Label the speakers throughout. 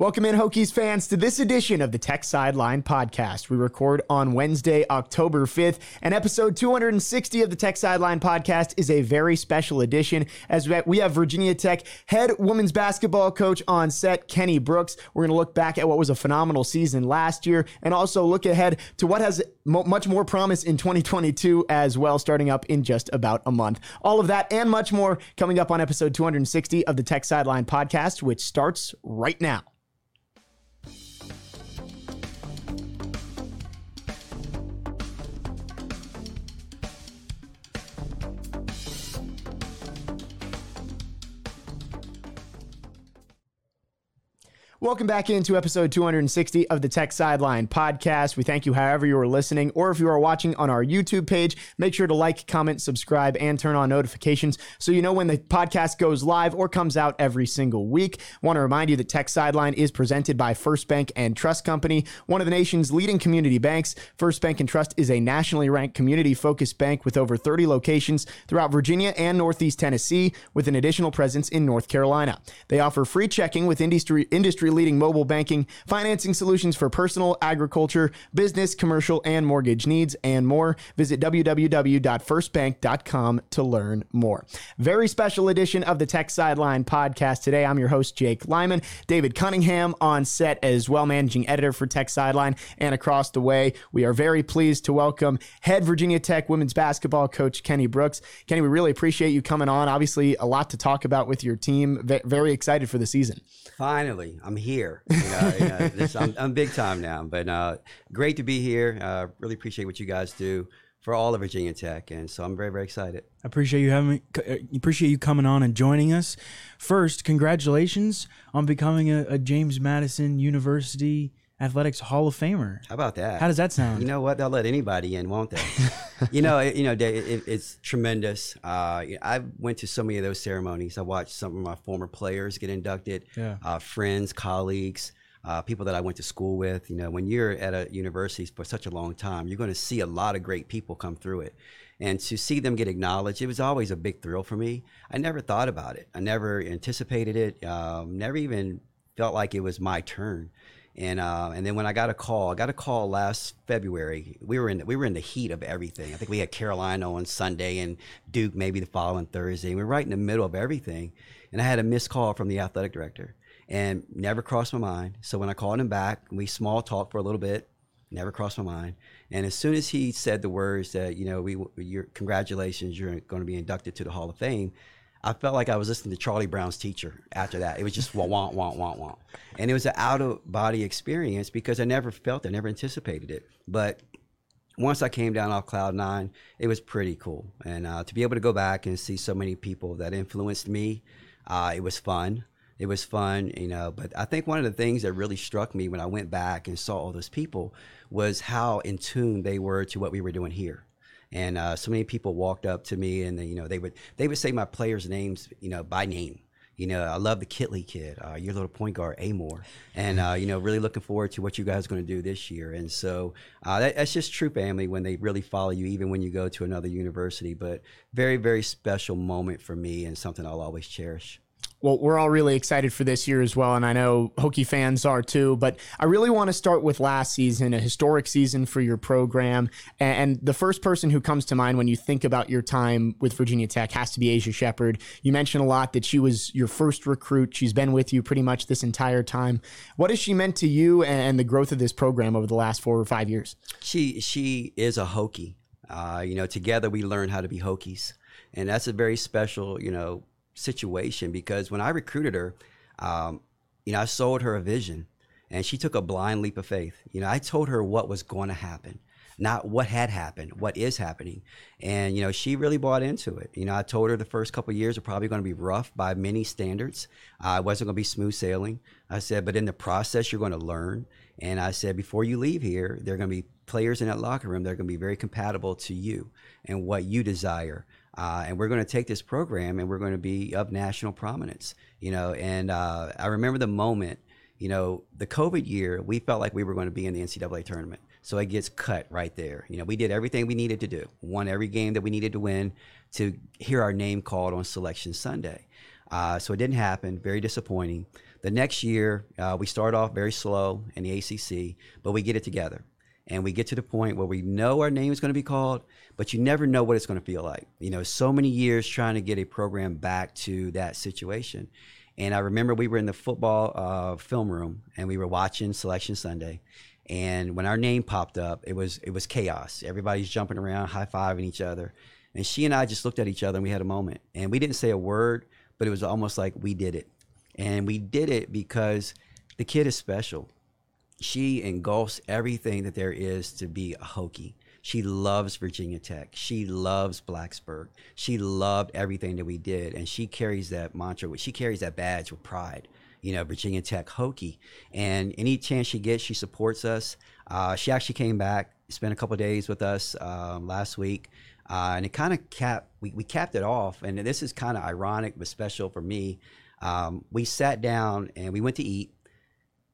Speaker 1: Welcome in, Hokies fans, to this edition of the Tech Sideline Podcast. We record on Wednesday, October 5th, and episode 260 of the Tech Sideline Podcast is a very special edition as we have Virginia Tech head women's basketball coach on set, Kenny Brooks. We're going to look back at what was a phenomenal season last year and also look ahead to what has much more promise in 2022 as well, starting up in just about a month. All of that and much more coming up on episode 260 of the Tech Sideline Podcast, which starts right now. Welcome back into episode 260 of the Tech Sideline podcast. We thank you however you are listening, or if you are watching on our YouTube page, make sure to like, comment, subscribe, and turn on notifications so you know when the podcast goes live or comes out every single week. Want to remind you that Tech Sideline is presented by First Bank and Trust Company, one of the nation's leading community banks. First Bank and Trust is a nationally ranked community focused bank with over 30 locations throughout Virginia and Northeast Tennessee, with an additional presence in North Carolina. They offer free checking with industry industry leading mobile banking, financing solutions for personal, agriculture, business, commercial, and mortgage needs, and more. Visit www.firstbank.com to learn more. Very special edition of the Tech Sideline podcast today. I'm your host, Jake Lyman. David Cunningham on set as well, managing editor for Tech Sideline. And across the way, we are very pleased to welcome head Virginia Tech women's basketball coach Kenny Brooks. Kenny, we really appreciate you coming on. Obviously, a lot to talk about with your team. Very excited for the season.
Speaker 2: Finally, I'm here. You know, you know, this, I'm, I'm, big time now, but uh, great to be here. Uh, really appreciate what you guys do for all of Virginia Tech, and so I'm very, very excited.
Speaker 3: I appreciate you having, uh, appreciate you coming on and joining us. First, congratulations on becoming a, a James Madison University athletics Hall of Famer.
Speaker 2: How about that?
Speaker 3: How does that sound?
Speaker 2: You know what? They'll let anybody in, won't they? you know, it, you know, it, it's tremendous. Uh, I went to so many of those ceremonies. I watched some of my former players get inducted, yeah. uh, friends, colleagues. Uh, people that I went to school with. You know, when you're at a university for such a long time, you're going to see a lot of great people come through it. And to see them get acknowledged, it was always a big thrill for me. I never thought about it. I never anticipated it. Um, never even felt like it was my turn. And uh, and then when I got a call, I got a call last February. We were in the, we were in the heat of everything. I think we had Carolina on Sunday and Duke maybe the following Thursday. We were right in the middle of everything, and I had a missed call from the athletic director, and never crossed my mind. So when I called him back, we small talked for a little bit. Never crossed my mind. And as soon as he said the words that you know we your congratulations, you're going to be inducted to the Hall of Fame, I felt like I was listening to Charlie Brown's teacher after that. It was just wah, wah, wah, wah, wah. And it was an out of body experience because I never felt it, never anticipated it. But once I came down off cloud nine, it was pretty cool. And uh, to be able to go back and see so many people that influenced me, uh, it was fun. It was fun, you know. But I think one of the things that really struck me when I went back and saw all those people was how in tune they were to what we were doing here and uh, so many people walked up to me and they, you know they would they would say my players' names you know by name. You know, I love the Kitley kid, uh, your little point guard, Amoore, and uh, you know, really looking forward to what you guys are going to do this year. And so uh, that, that's just true family when they really follow you, even when you go to another university. But very, very special moment for me, and something I'll always cherish.
Speaker 1: Well, we're all really excited for this year as well, and I know Hokie fans are too. But I really want to start with last season, a historic season for your program. And the first person who comes to mind when you think about your time with Virginia Tech has to be Asia Sheppard. You mentioned a lot that she was your first recruit. She's been with you pretty much this entire time. What has she meant to you and the growth of this program over the last four or five years?
Speaker 2: She she is a Hokie. Uh, you know, together we learn how to be Hokies, and that's a very special you know situation because when I recruited her, um, you know, I sold her a vision and she took a blind leap of faith. You know, I told her what was going to happen. not what had happened, what is happening. And, you know, she really bought into it. You know, I told her the first couple years are probably going to be rough by many standards. Uh, it wasn't going to be smooth sailing. I said, but in the process, you're going to learn. And I said, before you leave here, there are going to be players in that locker room that are going to be very compatible to you and what you desire. Uh, and we're going to take this program and we're going to be of national prominence, you know. And uh, I remember the moment, you know, the COVID year, we felt like we were going to be in the NCAA tournament. So it gets cut right there. You know, we did everything we needed to do, won every game that we needed to win to hear our name called on Selection Sunday. Uh, so it didn't happen. Very disappointing. The next year, uh, we start off very slow in the ACC, but we get it together. And we get to the point where we know our name is going to be called, but you never know what it's going to feel like. You know, so many years trying to get a program back to that situation. And I remember we were in the football uh, film room and we were watching Selection Sunday. And when our name popped up, it was it was chaos. Everybody's jumping around, high fiving each other. And she and I just looked at each other and we had a moment. And we didn't say a word, but it was almost like we did it. And we did it because the kid is special. She engulfs everything that there is to be a Hokie. She loves Virginia Tech. She loves Blacksburg. She loved everything that we did. And she carries that mantra, she carries that badge with pride. You know, Virginia Tech Hokie. And any chance she gets, she supports us. Uh, she actually came back, spent a couple days with us um, last week. Uh, and it kind of capped, we, we capped it off. And this is kind of ironic, but special for me um, we sat down and we went to eat.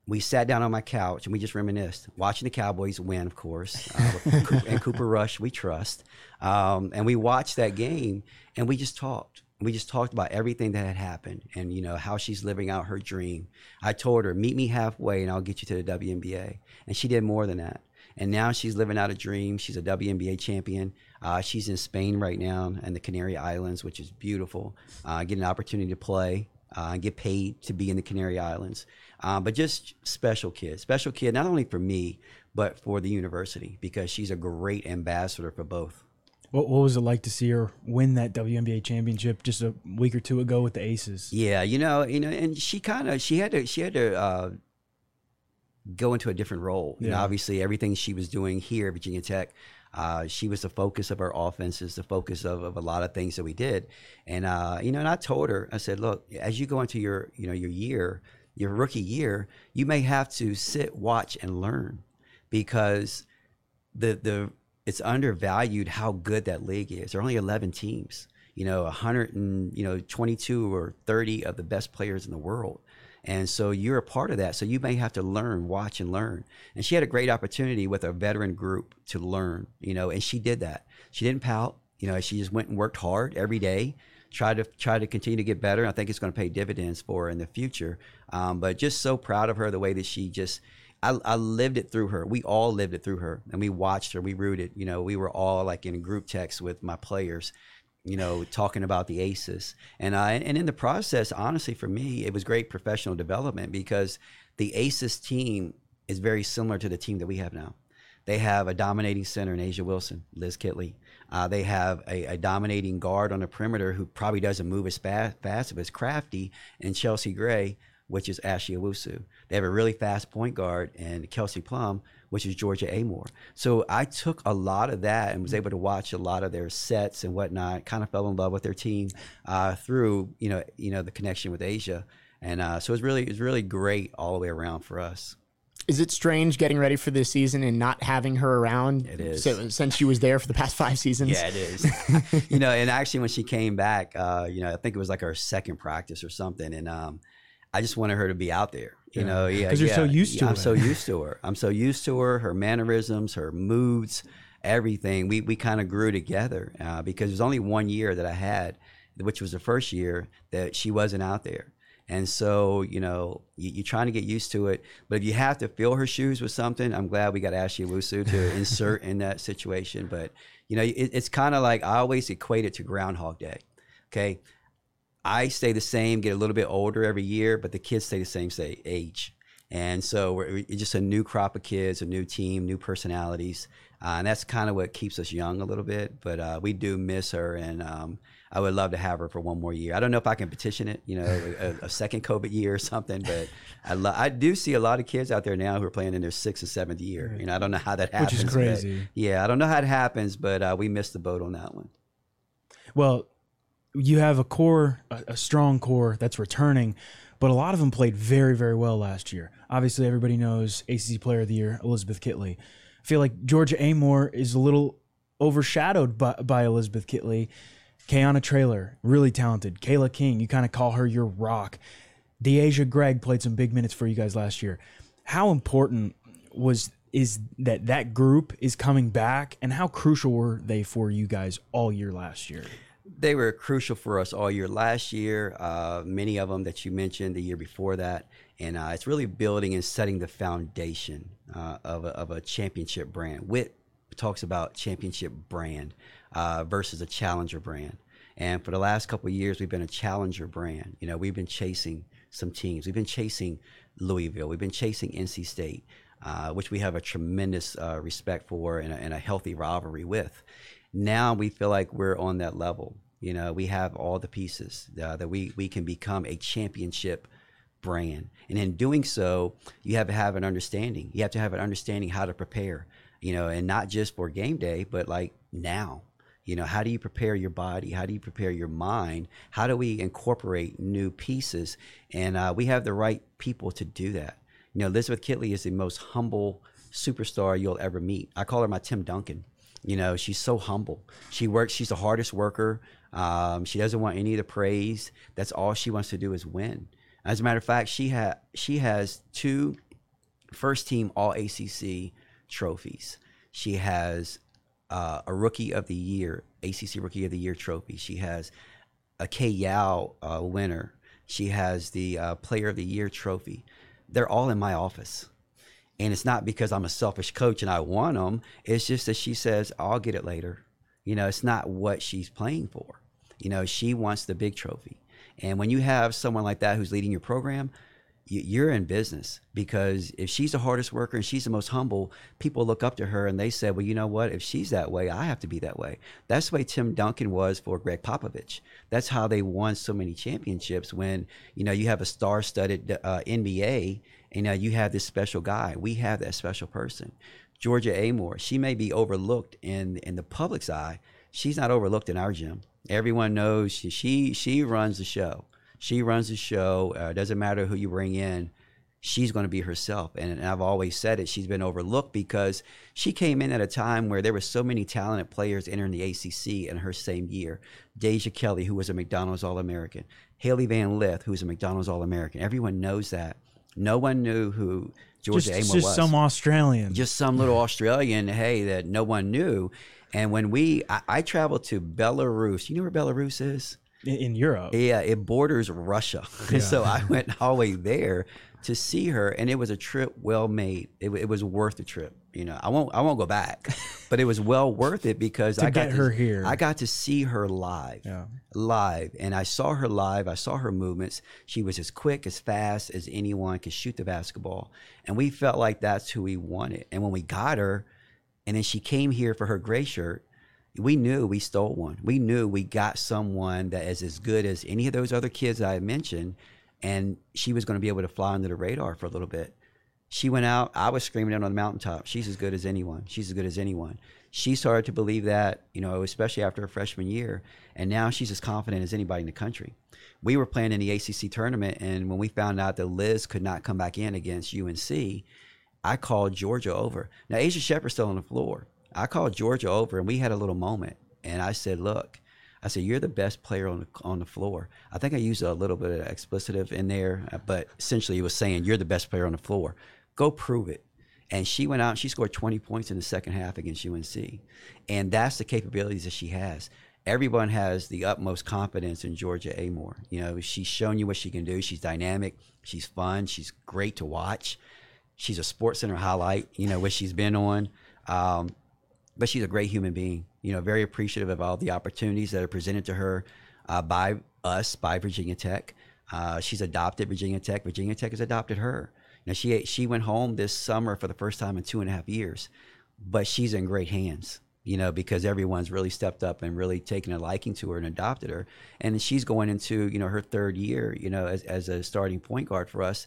Speaker 2: We sat down on my couch and we just reminisced, watching the Cowboys win, of course, uh, and Cooper Rush, we trust. Um, and we watched that game and we just talked. We just talked about everything that had happened and you know how she's living out her dream. I told her, "Meet me halfway and I'll get you to the WNBA." And she did more than that. And now she's living out a dream. She's a WNBA champion. Uh, she's in Spain right now and the Canary Islands, which is beautiful. Uh, get an opportunity to play uh, get paid to be in the Canary Islands. Um, but just special kid, special kid, not only for me, but for the university because she's a great ambassador for both.
Speaker 3: What, what was it like to see her win that WNBA championship just a week or two ago with the Aces?
Speaker 2: Yeah, you know, you know, and she kind of she had to she had to uh, go into a different role. Yeah. And obviously, everything she was doing here at Virginia Tech uh, she was the focus of our offenses, the focus of, of a lot of things that we did. And uh, you know, and I told her, I said, look, as you go into your you know your year, your rookie year, you may have to sit, watch, and learn because the the it's undervalued how good that league is. There are only 11 teams. You know, 100 and you know 22 or 30 of the best players in the world. And so you're a part of that. So you may have to learn, watch and learn. And she had a great opportunity with a veteran group to learn, you know, and she did that. She didn't pout, you know, she just went and worked hard every day, tried to try to continue to get better. I think it's going to pay dividends for her in the future. Um, but just so proud of her, the way that she just, I, I, lived it through her. We all lived it through her, and we watched her. We rooted. You know, we were all like in group text with my players, you know, talking about the aces. And I and in the process, honestly, for me, it was great professional development because the aces team is very similar to the team that we have now. They have a dominating center in A'ja Wilson, Liz Kitley. Uh, they have a, a, dominating guard on the perimeter who probably doesn't move as fast, fast but is crafty, and Chelsea Gray, which is Ashley Owusu. They have a really fast point guard and Kelsey Plum, which is Georgia Amoore. So I took a lot of that and was able to watch a lot of their sets and whatnot. Kind of fell in love with their team uh, through you know you know the connection with Asia, and uh, so was really it was really great all the way around for us.
Speaker 1: Is it strange getting ready for this season and not having her around?
Speaker 2: It is.
Speaker 1: So, since she was there for the past five seasons.
Speaker 2: Yeah, it is. you know, and actually when she came back, uh, you know, I think it was like her second practice or something, and um, I just wanted her to be out there. You yeah. know, yeah,
Speaker 3: because
Speaker 2: you're
Speaker 3: yeah, so used to.
Speaker 2: I'm
Speaker 3: it.
Speaker 2: so used to her. I'm so used to her. Her mannerisms, her moods, everything. We we kind of grew together uh, because it was only one year that I had, which was the first year that she wasn't out there. And so, you know, you, are trying to get used to it. But if you have to fill her shoes with something, I'm glad we got Ashley Owusu to insert in that situation. But, you know, it, it's kind of like I always equate it to Groundhog Day. Okay. I stay the same, get a little bit older every year, but the kids stay the same say age. And so we're just a new crop of kids, a new team, new personalities. Uh, and that's kind of what keeps us young a little bit. But uh, we do miss her, and um, I would love to have her for one more year. I don't know if I can petition it, you know, a, a second COVID year or something. But I, lo- I do see a lot of kids out there now who are playing in their sixth or seventh year. You know, I don't know how that happens.
Speaker 3: Which is crazy.
Speaker 2: yeah, I don't know how it happens, but uh, we missed the boat on that one.
Speaker 3: Well, you have a core, a, a strong core that's returning but a lot of them played very, very well last year. Obviously, everybody knows ACC Player of the Year, Elizabeth Kitley. I feel like Georgia Amoore is a little overshadowed by, by Elizabeth Kitley. Kayana Traylor, really talented. Kayla King, you kind of call her your rock. Deasia Gregg played some big minutes for you guys last year. How important was is that that group is coming back, and how crucial were they for you guys all year last year?
Speaker 2: they were crucial for us all year last year. Uh, many of them that you mentioned the year before that, and uh, it's really building and setting the foundation uh, of, a, of a championship brand. Whit talks about championship brand uh, versus a challenger brand, and for the last couple years, we've been a challenger brand. You know, we've been chasing some teams. We've been chasing Louisville. We've been chasing NC State. Uh, which we have a tremendous uh, respect for and a, and a healthy rivalry with now we feel like we're on that level. You know, we have all the pieces uh, that we, we can become a championship brand. And in doing so, you have to have an understanding. You have to have an understanding how to prepare, you know, and not just for game day, but like now. You know, how do you prepare your body? How do you prepare your mind? How do we incorporate new pieces? And uh, we have the right people to do that. You know, Elizabeth Kitley is the most humble superstar you'll ever meet. I call her my Tim Duncan. You know, she's so humble. She works. She's the hardest worker. Um, she doesn't want any of the praise. That's all she wants to do is win. As a matter of fact, she had she has two first team All ACC trophies. She has uh, a Rookie of the Year, ACC Rookie of the Year trophy. She has a Kay Yow uh, winner. She has the uh, Player of the Year trophy. They're all in my office. And it's not because I'm a selfish coach and I want them. It's just that she says, I'll get it later. You know, it's not what she's playing for. You know, she wants the big trophy. And when you have someone like that who's leading your program, you're in business because if she's the hardest worker and she's the most humble, people look up to her and they say, well, you know what? If she's that way, I have to be that way. That's the way Tim Duncan was for Gregg Popovich. That's how they won so many championships when, you know, you have a star studded uh, NBA and now you have this special guy. We have that special person. Georgia Amoore, she may be overlooked in in the public's eye. She's not overlooked in our gym. Everyone knows she she, she runs the show. She runs the show. Uh, doesn't matter who you bring in. She's going to be herself. And, and I've always said it. She's been overlooked because she came in at a time where there were so many talented players entering the ACC in her same year. Deja Kelly, who was a McDonald's All American. Hailey Van Lith, who was a McDonald's All American. Everyone knows that. No one knew who Georgia
Speaker 3: just,
Speaker 2: Amoore
Speaker 3: just
Speaker 2: was.
Speaker 3: some Australian.
Speaker 2: Just some little Australian, hey, that no one knew. And when we, I, I traveled to Belarus. You know where Belarus is?
Speaker 3: In, Europe.
Speaker 2: Yeah, it borders Russia. Yeah. so I went all the way there to see her, and it was a trip well made. It, it, was worth the trip. You know, I won't I won't go back, but it was well worth it because
Speaker 3: to
Speaker 2: I got
Speaker 3: get her
Speaker 2: to,
Speaker 3: here.
Speaker 2: I got to see her live,
Speaker 3: yeah.
Speaker 2: live, and I saw her live. I saw her movements. She was as quick, as fast as anyone could shoot the basketball, and we felt like that's who we wanted. And when we got her, and then she came here for her gray shirt, we knew we stole one. We knew we got someone that is as good as any of those other kids I mentioned, and she was going to be able to fly under the radar for a little bit. She went out. I was screaming it on the mountaintop. She's as good as anyone. She's as good as anyone. She started to believe that, you know, especially after her freshman year, and now she's as confident as anybody in the country. We were playing in the ACC tournament, and when we found out that Liz could not come back in against UNC, I called Georgia over. Now, Asia Sheppard's still on the floor. I called Georgia over and we had a little moment. And I said, look, I said, you're the best player on the, on the floor. I think I used a little bit of explicitive in there, but essentially it was saying, you're the best player on the floor. Go prove it. And she went out and she scored 20 points in the second half against UNC. And that's the capabilities that she has. Everyone has the utmost confidence in Georgia Amoore. You know, she's shown you what she can do. She's dynamic. She's fun. She's great to watch. She's a Sports Center highlight, you know, which she's been on. Um, but she's a great human being. You know, very appreciative of all the opportunities that are presented to her uh, by us, by Virginia Tech. Uh, she's adopted Virginia Tech. Virginia Tech has adopted her. Now she she went home this summer for the first time in two and a half years, but she's in great hands. You know, because everyone's really stepped up and really taken a liking to her and adopted her, and she's going into you know her third year. You know, as as a starting point guard for us,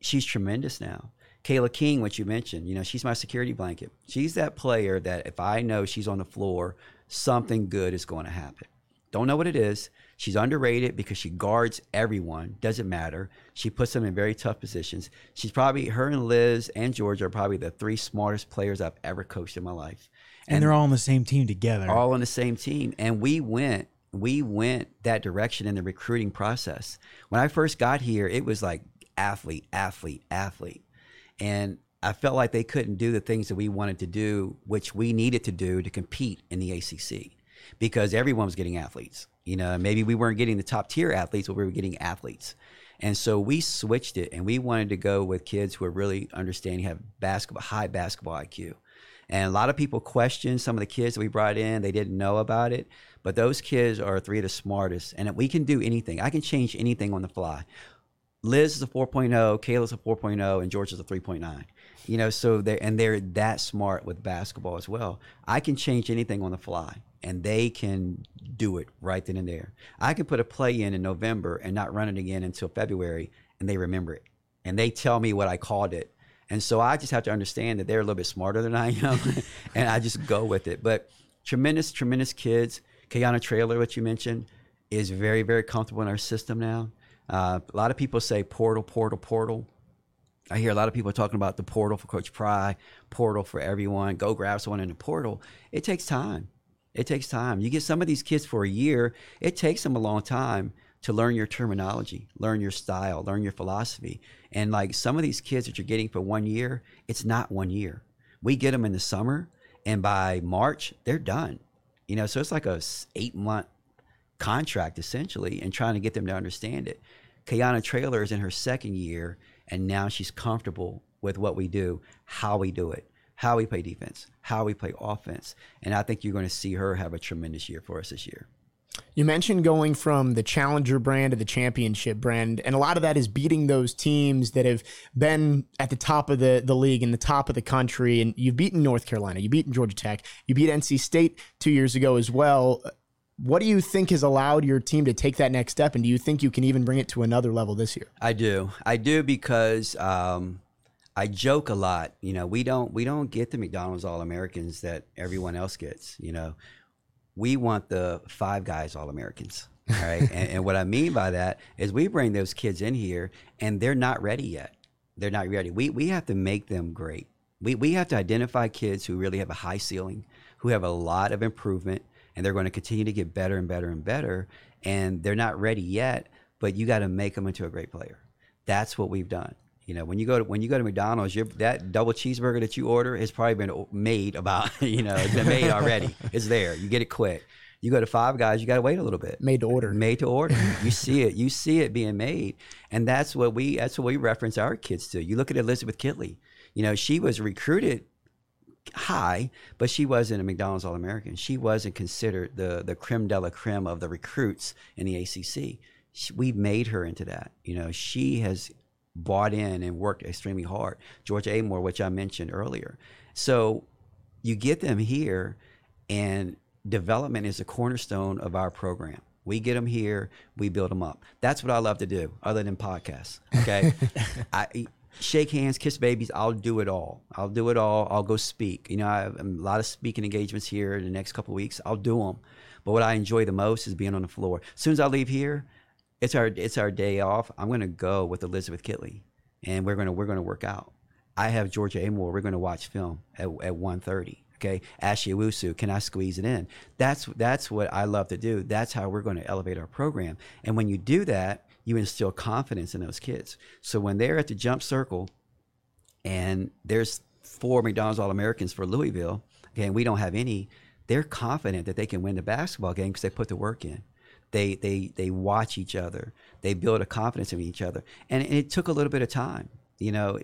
Speaker 2: she's tremendous now. Kayla King, which you mentioned, you know, she's my security blanket. She's that player that if I know she's on the floor, something good is going to happen. Don't know what it is. She's underrated because she guards everyone. Doesn't matter. She puts them in very tough positions. She's probably her and Liz and George are probably the three smartest players I've ever coached in my life.
Speaker 3: And, and they're all on the same team together.
Speaker 2: All on the same team. And we went we went that direction in the recruiting process. When I first got here, it was like athlete, athlete, athlete. And I felt like they couldn't do the things that we wanted to do, which we needed to do to compete in the ACC because everyone was getting athletes. You know, maybe we weren't getting the top tier athletes, but we were getting athletes. And so we switched it and we wanted to go with kids who are really understanding, have basketball, high basketball IQ. And a lot of people questioned some of the kids that we brought in. They didn't know about it. But those kids are three of the smartest. And we can do anything. I can change anything on the fly. Liz is a 4.0, Kayla's a 4.0, and George is a 3.9. You know, so they and they're that smart with basketball as well. I can change anything on the fly, and they can do it right then and there. I can put a play in in November and not run it again until February, and they remember it, and they tell me what I called it. And so I just have to understand that they're a little bit smarter than I am, and I just go with it. But tremendous, tremendous kids. Kayana Traylor, what you mentioned, is very, very comfortable in our system now. Uh, a lot of people say portal, portal, portal. I hear a lot of people talking about the portal for Coach Pry, portal for everyone. Go grab someone in the portal. It takes time. It takes time. You get some of these kids for a year. It takes them a long time to learn your terminology, learn your style, learn your philosophy. And like some of these kids that you're getting for one year, it's not one year. We get them in the summer, and by March they're done. You know, so it's like a eight month contract essentially, and trying to get them to understand it. Kayana Traylor is in her second year, and now she's comfortable with what we do, how we do it, how we play defense, how we play offense. And I think you're going to see her have a tremendous year for us this year.
Speaker 1: You mentioned going from the challenger brand to the championship brand, and a lot of that is beating those teams that have been at the top of the, the league and the top of the country. And you've beaten North Carolina, you've beaten Georgia Tech, you beat NC State two years ago as well. What do you think has allowed your team to take that next step, and do you think you can even bring it to another level this year?
Speaker 2: I do. I do because um, I joke a lot. You know, we don't we don't get the McDonald's All Americans that everyone else gets. You know, we want the Five Guys All Americans. Right, and, and what I mean by that is we bring those kids in here, and they're not ready yet. They're not ready. We we have to make them great. We we have to identify kids who really have a high ceiling, who have a lot of improvement and they're going to continue to get better and better and better. And they're not ready yet, but you got to make them into a great player. That's what we've done. You know, when you go to when you go to McDonald's, that double cheeseburger that you order has probably been made about. You know, it's been made already. it's there. You get it quick. You go to Five Guys, you got to wait a little bit.
Speaker 1: Made to order.
Speaker 2: Made to order. you see it. You see it being made, and that's what we that's what we reference our kids to. You look at Elizabeth Kitley. You know, she was recruited high, but she wasn't a McDonald's All American. She wasn't considered the the creme de la creme of the recruits in the ACC. She, we made her into that. You know, she has bought in and worked extremely hard. Georgia Amoore, which I mentioned earlier. So you get them here, and development is a cornerstone of our program. We get them here, we build them up. That's what I love to do, other than podcasts. Okay, I shake hands, kiss babies. I'll do it all. I'll do it all. I'll go speak. You know, I have a lot of speaking engagements here in the next couple weeks. I'll do them. But what I enjoy the most is being on the floor. As soon as I leave here, it's our it's our day off. I'm going to go with Elizabeth Kitley, and we're going to we're to work out. I have Georgia Amoore. We're going to watch film at at 1:30. Okay, Ashley Owusu, can I squeeze it in? That's that's what I love to do. That's how we're going to elevate our program. And when you do that, you instill confidence in those kids. So when they're at the jump circle and there's four McDonald's All Americans for Louisville, okay, and we don't have any, they're confident that they can win the basketball game because they put the work in. They, they, they watch each other. They build a confidence in each other. And it took a little bit of time. You know,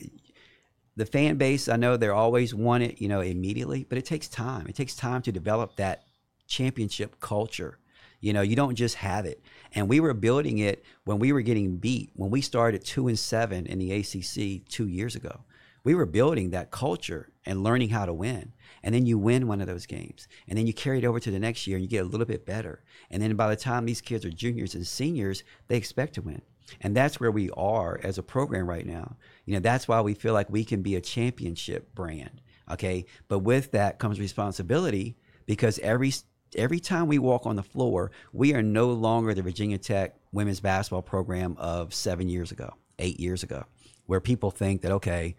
Speaker 2: the fan base, I know they're always want it, you know, immediately, but it takes time. It takes time to develop that championship culture You know, you don't just have it. And we were building it when we were getting beat. When we started two and seven in the ACC two years ago, we were building that culture and learning how to win. And then you win one of those games, and then you carry it over to the next year, and you get a little bit better. And then by the time these kids are juniors and seniors, they expect to win. And that's where we are as a program right now. You know, that's why we feel like we can be a championship brand. Okay. But with that comes responsibility because every every time we walk on the floor, we are no longer the Virginia Tech women's basketball program of seven years ago, eight years ago, where people think that, okay,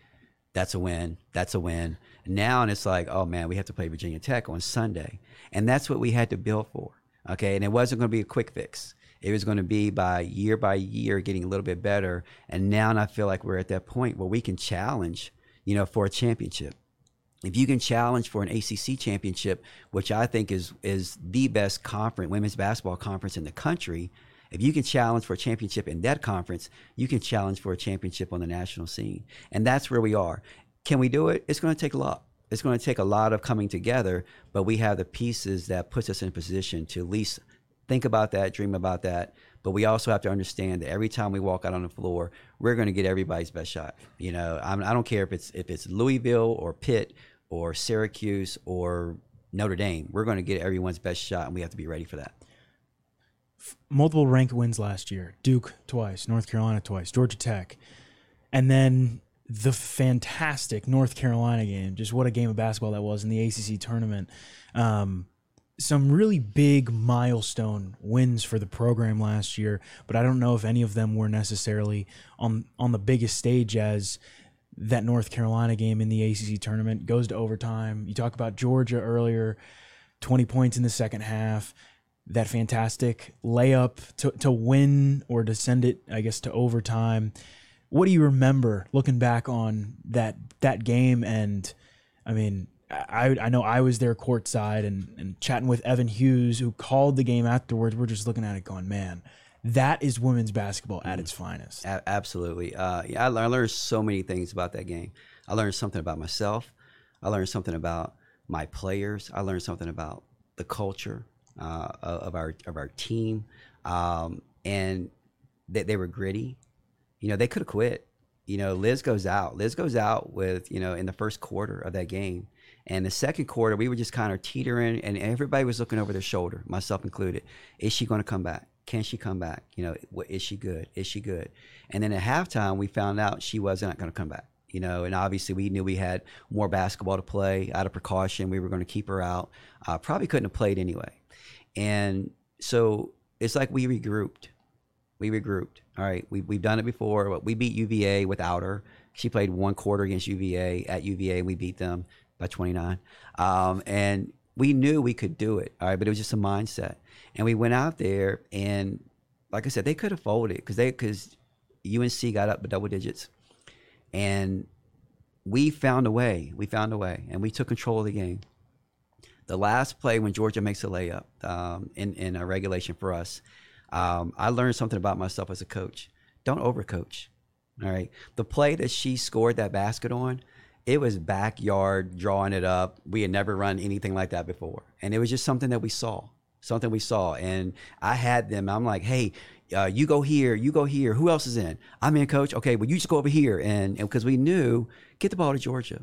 Speaker 2: that's a win, that's a win. Now and it's like, oh man, we have to play Virginia Tech on Sunday. And that's what we had to build for. Okay. And it wasn't going to be a quick fix. It was going to be by year by year getting a little bit better. And now and I feel like we're at that point where we can challenge, you know, for a championship if you can challenge for an ACC championship, which I think is is the best conference, women's basketball conference in the country, if you can challenge for a championship in that conference, you can challenge for a championship on the national scene. And that's where we are. Can we do it? It's going to take a lot. It's going to take a lot of coming together, but we have the pieces that puts us in position to at least think about that, dream about that. But we also have to understand that every time we walk out on the floor, we're going to get everybody's best shot. You know, I'm, I do not care if it's if it's Louisville or Pitt or Syracuse or Notre Dame. We're going to get everyone's best shot, and we have to be ready for that.
Speaker 3: Multiple ranked wins last year: Duke twice, North Carolina twice, Georgia Tech, and then the fantastic North Carolina game. Just what a game of basketball that was in the ACC tournament. Um, some really big milestone wins for the program last year, but I don't know if any of them were necessarily on on the biggest stage as that North Carolina game in the ACC tournament goes to overtime. You talk about Georgia earlier, 20 points in the second half. That fantastic layup to, to win or to send it, I guess, to overtime. What do you remember looking back on that that game? And I mean, I I know I was there courtside and, and chatting with Evan Hughes, who called the game afterwards. We're just looking at it, going, "Man, that is women's basketball at mm. its finest.
Speaker 2: A- absolutely. Uh, yeah, I, I, learned so many things about that game. I learned something about myself. I learned something about my players. I learned something about the culture uh, of our of our team, um, and that they, they were gritty. You know, they could have quit. You know, Liz goes out. Liz goes out with you know in the first quarter of that game. And the second quarter, we were just kind of teetering, and everybody was looking over their shoulder, myself included. Is she going to come back? Can she come back? You know, is she good? Is she good? And then at halftime, we found out she was not going to come back. You know, and obviously we knew we had more basketball to play. Out of precaution, we were going to keep her out. Uh, probably couldn't have played anyway. And so it's like we regrouped. We regrouped. All right, we, we've done it before. But We beat UVA without her. She played one quarter against UVA at UVA, we beat them by 29. Um, and we knew we could do it. All right, but it was just a mindset. And we went out there, and like I said, they could have folded because they because UNC got up by double digits, and we found a way. We found a way, and we took control of the game. The last play when Georgia makes a layup um, in in a regulation for us, um, I learned something about myself as a coach. Don't overcoach. All right, the play that she scored that basket on, it was backyard drawing it up. We had never run anything like that before, and it was just something that we saw something we saw. And I had them. I'm like, hey, uh, you go here, you go here. Who else is in? I'm in, coach. Okay, well, you just go over here. And because we knew, get the ball to Georgia,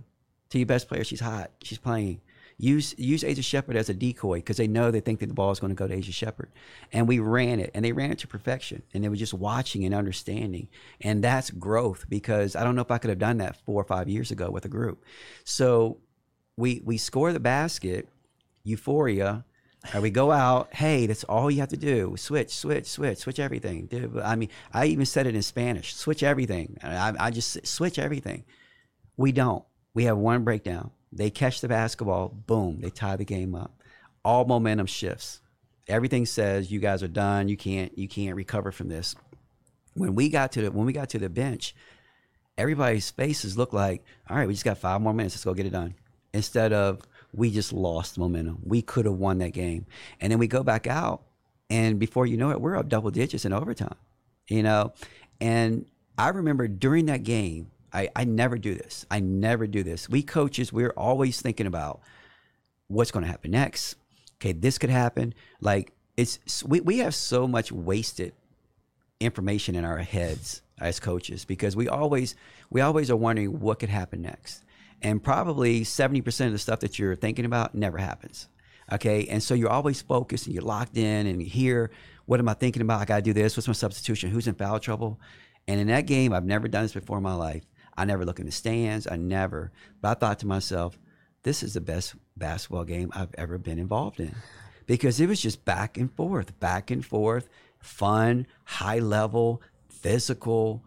Speaker 2: to your best player. She's hot. She's playing. Use use Asia Sheppard as a decoy because they know they think that the ball is going to go to Asia Sheppard, And we ran it, and they ran it to perfection. And they were just watching and understanding. And that's growth because I don't know if I could have done that four or five years ago with a group. So we we score the basket, euphoria Right, we go out. Hey, that's all you have to do. Switch, switch, switch, switch everything. I mean, I even said it in Spanish. Switch everything. I, I just switch everything. We don't. We have one breakdown. They catch the basketball. Boom. They tie the game up. All momentum shifts. Everything says you guys are done. You can't. You can't recover from this. When we got to the when we got to the bench, everybody's faces looked like, all right, we just got five more minutes. Let's go get it done. Instead of we just lost momentum. We could have won that game. And then we go back out, and before you know it, we're up double digits in overtime, you know? And I remember during that game, I, I never do this. I never do this. We coaches, we're always thinking about what's going to happen next. Okay, this could happen. Like it's we, we have so much wasted information in our heads as coaches because we always we always are wondering what could happen next and probably 70% of the stuff that you're thinking about never happens okay and so you're always focused and you're locked in and here what am i thinking about i gotta do this what's my substitution who's in foul trouble and in that game i've never done this before in my life i never look in the stands i never but i thought to myself this is the best basketball game i've ever been involved in because it was just back and forth back and forth fun high level physical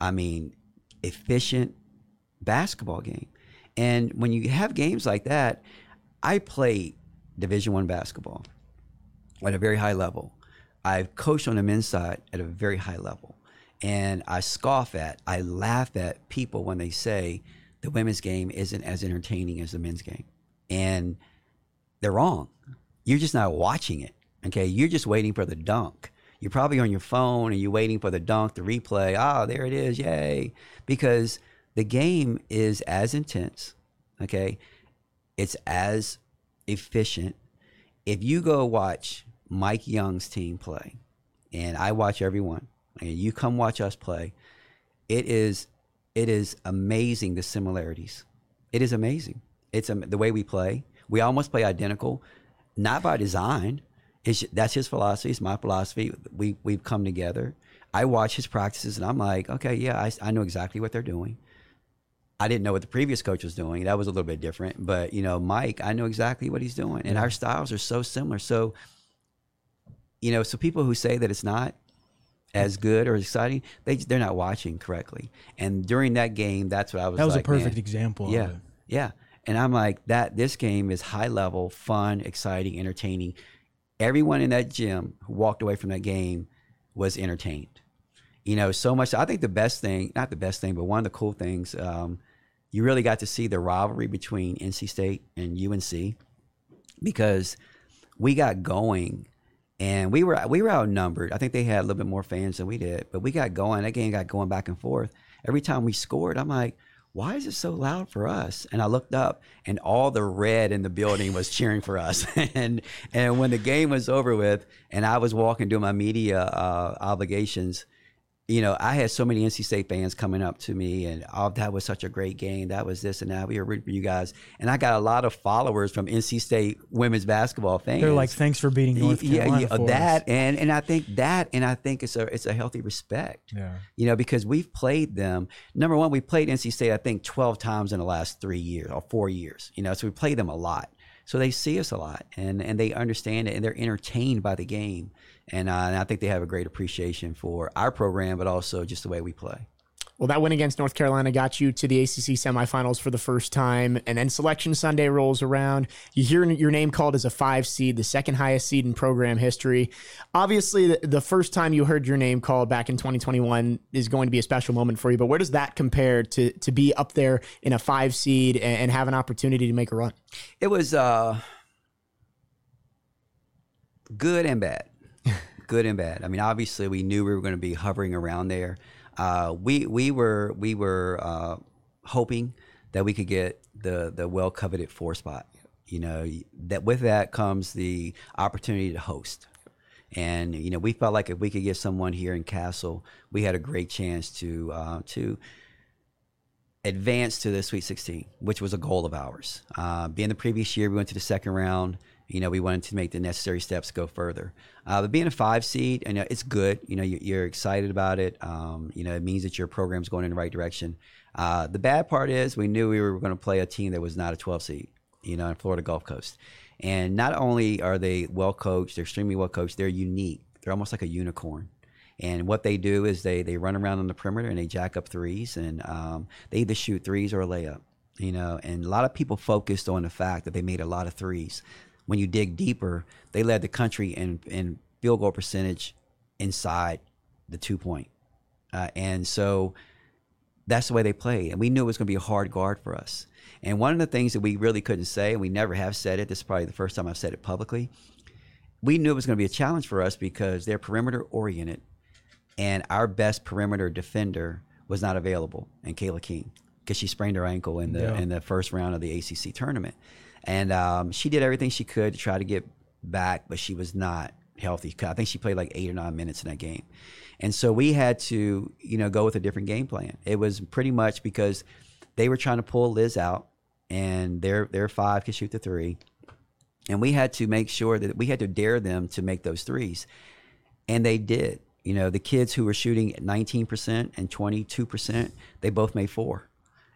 Speaker 2: i mean efficient basketball game and when you have games like that i play Division One basketball at a very high level. I've coached on the men's side at a very high level. And I scoff at, I laugh at people when they say the women's game isn't as entertaining as the men's game. And they're wrong. You're just not watching it. Okay. You're just waiting for the dunk. You're probably on your phone and you're waiting for the dunk, the replay. Oh, there it is. Yay. Because the game is as intense. Okay. It's as efficient. If you go watch Mike Young's team play, and I watch everyone, and you come watch us play, it is it is amazing the similarities. It is amazing. It's um, the way we play. We almost play identical, not by design. It's, that's his philosophy. It's my philosophy. We we've come together. I watch his practices, and I'm like, okay, yeah, I, I know exactly what they're doing. I didn't know what the previous coach was doing. That was a little bit different. But, you know, Mike, I know exactly what he's doing. And our styles are so similar. So, you know, so people who say that it's not as good or exciting, they they're not watching correctly. And during that game, that's what I was
Speaker 3: That was
Speaker 2: like,
Speaker 3: a perfect
Speaker 2: man,
Speaker 3: example
Speaker 2: Yeah.
Speaker 3: of it.
Speaker 2: Yeah. And I'm like, that this game is high level, fun, exciting, entertaining. Everyone in that gym who walked away from that game was entertained you know, so much. I think the best thing, not the best thing, but one of the cool things, um, you really got to see the rivalry between NC State and UNC because we got going and we were we were outnumbered. I think they had a little bit more fans than we did, but we got going. That game got going back and forth. Every time we scored, I'm like, why is it so loud for us? And I looked up, and all the red in the building was cheering for us. and and when the game was over with, and I was walking doing my media uh, obligations, you know, I had so many NC State fans coming up to me, and oh, that was such a great game. That was this and that. We were rooting for you guys, and I got a lot of followers from NC State women's basketball fans.
Speaker 3: They're like, "Thanks for beating North Carolina."
Speaker 2: Yeah, yeah that,
Speaker 3: us.
Speaker 2: and and I think that, and I think it's a it's a healthy respect.
Speaker 3: Yeah.
Speaker 2: You know, because we've played them. Number one, we played NC State, I think, twelve times in the last three years or four years. You know, so we play them a lot. So they see us a lot, and and they understand it, and they're entertained by the game and, uh, and I think they have a great appreciation for our program, but also just the way we play.
Speaker 1: Well, that win against North Carolina got you to the ACC semifinals for the first time, and then Selection Sunday rolls around. You hear your name called as a five seed, the second highest seed in program history. Obviously, the, first time you heard your name called back in 2021 is going to be a special moment for you. But where does that compare to to be up there in a five seed and, and have an opportunity to make a run?
Speaker 2: It was uh, good and bad. Good and bad. I mean, obviously, we knew we were going to be hovering around there. Uh, we we were we were uh, hoping that we could get the the well coveted four spot. You know that with that comes the opportunity to host. And you know, we felt like if we could get someone here in Cassell, we had a great chance to uh, to advance to the Sweet 16, which was a goal of ours. Uh, being the previous year, we went to the second round. You know, we wanted to make the necessary steps go further. Uh, but being a five seed, and it's good. You know, you, are excited about it. Um, you know, it means that your program's going in the right direction. Uh, the bad part is we knew we were going to play a team that was not a 12 seed. You know, in Florida Gulf Coast, and not only are they well coached, they're extremely well coached. They're unique. They're almost like a unicorn. And what they do is they they run around on the perimeter and they jack up threes, and um, they either shoot threes or a layup. You know, and a lot of people focused on the fact that they made a lot of threes when you dig deeper, they led the country in, in field goal percentage inside the two point. Uh, and so that's the way they play. And we knew it was going to be a hard guard for us. And one of the things that we really couldn't say, and we never have said it, this is probably the first time I've said it publicly, we knew it was going to be a challenge for us because they're perimeter oriented. And our best perimeter defender was not available in Kayla King because she sprained her ankle in the yeah. in the first round of the ACC tournament and um, she did everything she could to try to get back, but she was not healthy. I think she played like eight or nine minutes in that game. And so we had to, you know, go with a different game plan. It was pretty much because they were trying to pull Liz out and their their five could shoot the three. And we had to make sure that we had to dare them to make those threes. And they did. You know, the kids who were shooting 19% and 22%, they both made four.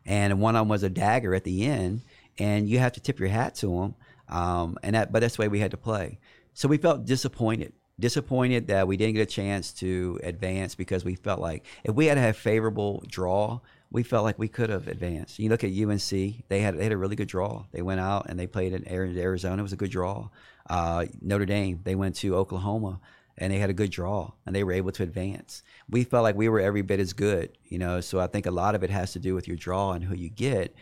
Speaker 2: And one of them was a dagger at the end. And you have to tip your hat to them. Um, and that, but that's the way we had to play. So we felt disappointed disappointed that we didn't get a chance to advance because we felt like if we had a favorable draw, we felt like we could have advanced. You look at UNC; they had they had a really good draw. They went out and they played in Arizona. It was a good draw. Uh, Notre Dame; they went to Oklahoma and they had a good draw and they were able to advance. We felt like we were every bit as good, you know. So I think a lot of it has to do with your draw and who you get.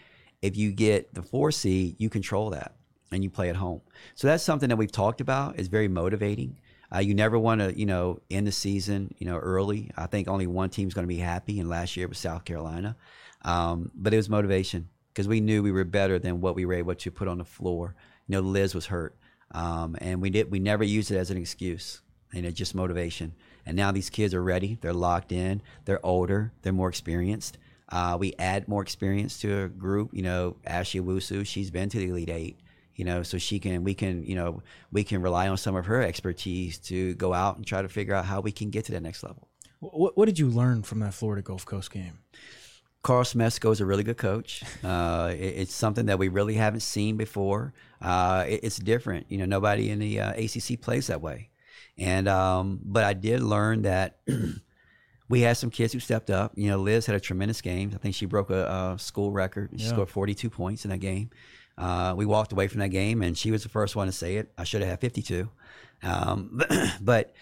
Speaker 2: If you get the four seed, you control that and you play at home. So that's something that we've talked about. It's very motivating. Uh, you never want to, you know, end the season, you know, early. I think only one team's going to be happy, and last year it was South Carolina. Um, but it was motivation because we knew we were better than what we were able to put on the floor. You know, Liz was hurt, um, and we did. We never used it as an excuse. You know, just motivation. And now these kids are ready. They're locked in. They're older. They're more experienced. Uh, we add more experience to a group. You know, Ashley Owusu, she's been to the Elite Eight you know so she can we can you know we can rely on some of her expertise to go out and try to figure out how we can get to that next level
Speaker 3: what, what did you learn from that florida gulf coast game
Speaker 2: Karl Smesko is a really good coach. Uh, it, it's something that we really haven't seen before. Uh, it, it's different. You know, nobody in the uh, ACC plays that way. And um, but I did learn that we had some kids who stepped up. You know, Liz had a tremendous game. I think she broke a, a school record. She yeah. scored 42 points in that game. Uh, we walked away from that game, and she was the first one to say it. I should have had 52, um, but